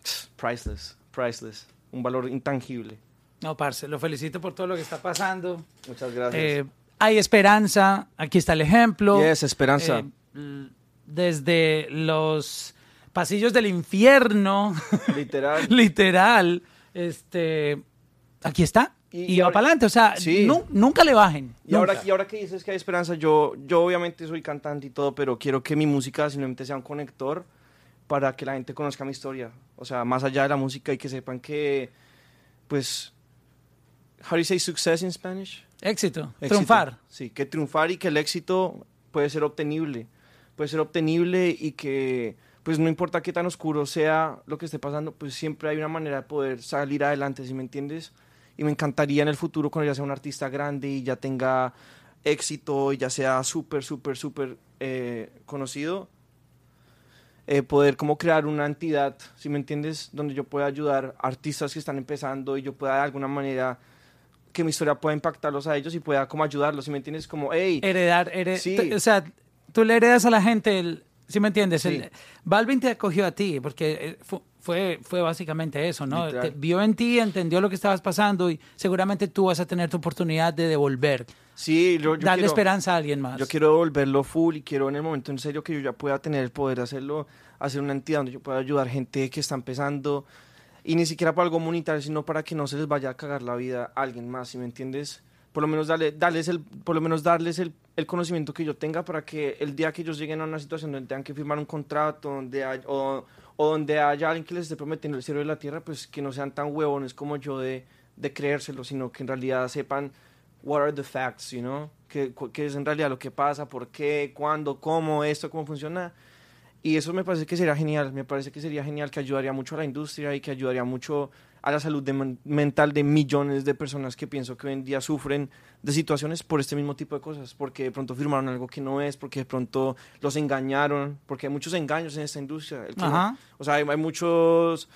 priceless, priceless, un valor intangible. No, parce, lo felicito por todo lo que está pasando. Muchas gracias. Eh, hay esperanza, aquí está el ejemplo. yes, esperanza. Eh, desde los pasillos del infierno, Literal. literal, este, aquí está. Y- Y, y va ahora- para adelante. O sea, Sí. nu- nunca le bajen. Y ahora, y ahora que dices que hay esperanza, yo, yo obviamente soy cantante y todo, pero quiero que mi música simplemente sea un conector para que la gente conozca mi historia. O sea, más allá de la música y que sepan que, pues, how do you say success in Spanish? Éxito, Éxito. triunfar. Sí, que triunfar y que el éxito puede ser obtenible. Puede ser obtenible y que, pues no importa qué tan oscuro sea lo que esté pasando, pues siempre hay una manera de poder salir adelante, ¿sí me entiendes? Y me encantaría en el futuro cuando ya sea un artista grande y ya tenga éxito y ya sea súper, súper, súper eh, conocido, eh, poder como crear una entidad, ¿sí me entiendes? Donde yo pueda ayudar a artistas que están empezando y yo pueda de alguna manera que mi historia pueda impactarlos a ellos y pueda como ayudarlos, ¿sí me entiendes? Como, hey, Heredar, hered- Sí. o sea, tú le heredas a la gente, el, ¿sí me entiendes? Sí. El- Balvin te acogió a ti, porque eh, fu- fue, fue básicamente eso, ¿no? Te vio en ti, entendió lo que estabas pasando y seguramente tú vas a tener tu oportunidad de devolver, sí, yo, yo darle quiero- esperanza a alguien más. Yo quiero volverlo full y quiero en el momento en serio que yo ya pueda tener el poder de hacerlo, hacer una entidad donde yo pueda ayudar gente que está empezando y ni siquiera para algo monetario, sino para que no se les vaya a cagar la vida a alguien más, ¿sí me entiendes? Por lo menos darle, darles el, por lo menos darles el, el conocimiento que yo tenga para que el día que ellos lleguen a una situación donde tengan que firmar un contrato, donde hay- o, o donde haya alguien que les esté prometiendo el cielo y la tierra, pues que no sean tan huevones como yo de, de creérselo, sino que en realidad sepan what are the facts, you know? ¿Qué, cu- qué es en realidad lo que pasa? ¿Por qué? ¿Cuándo? ¿Cómo? ¿Esto? ¿Cómo funciona? Y eso me parece que sería genial, me parece que sería genial, que ayudaría mucho a la industria y que ayudaría mucho a la salud de mental de millones de personas que pienso que hoy en día sufren de situaciones por este mismo tipo de cosas, porque de pronto firmaron algo que no es, porque de pronto los engañaron, porque hay muchos engaños en esta industria. El que no- Ajá. o sea, hay, hay muchos,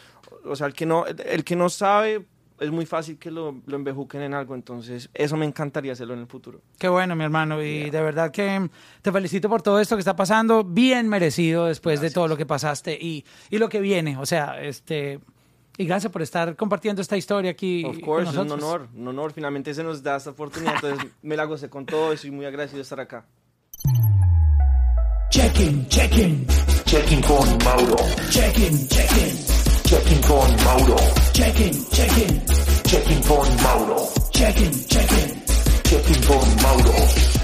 o sea, el que no, el que no sabe es muy fácil que lo, lo embejuquen en algo, entonces eso me encantaría hacerlo en el futuro. Qué bueno, mi hermano. Y Yeah. de verdad que te felicito por todo esto que está pasando. Bien merecido después de todo lo que pasaste y, y lo que viene. O sea, este. Y gracias por estar compartiendo esta historia aquí. Of con course, es un honor, un honor. Finalmente se nos da esta oportunidad, entonces me la gocé con todo y soy muy agradecido de estar acá. Checking, checking, Checking con Mauro. checking, checking, Checking con Mauro. checking, checking, Checking con Mauro. checking, checking. Checking con Mauro.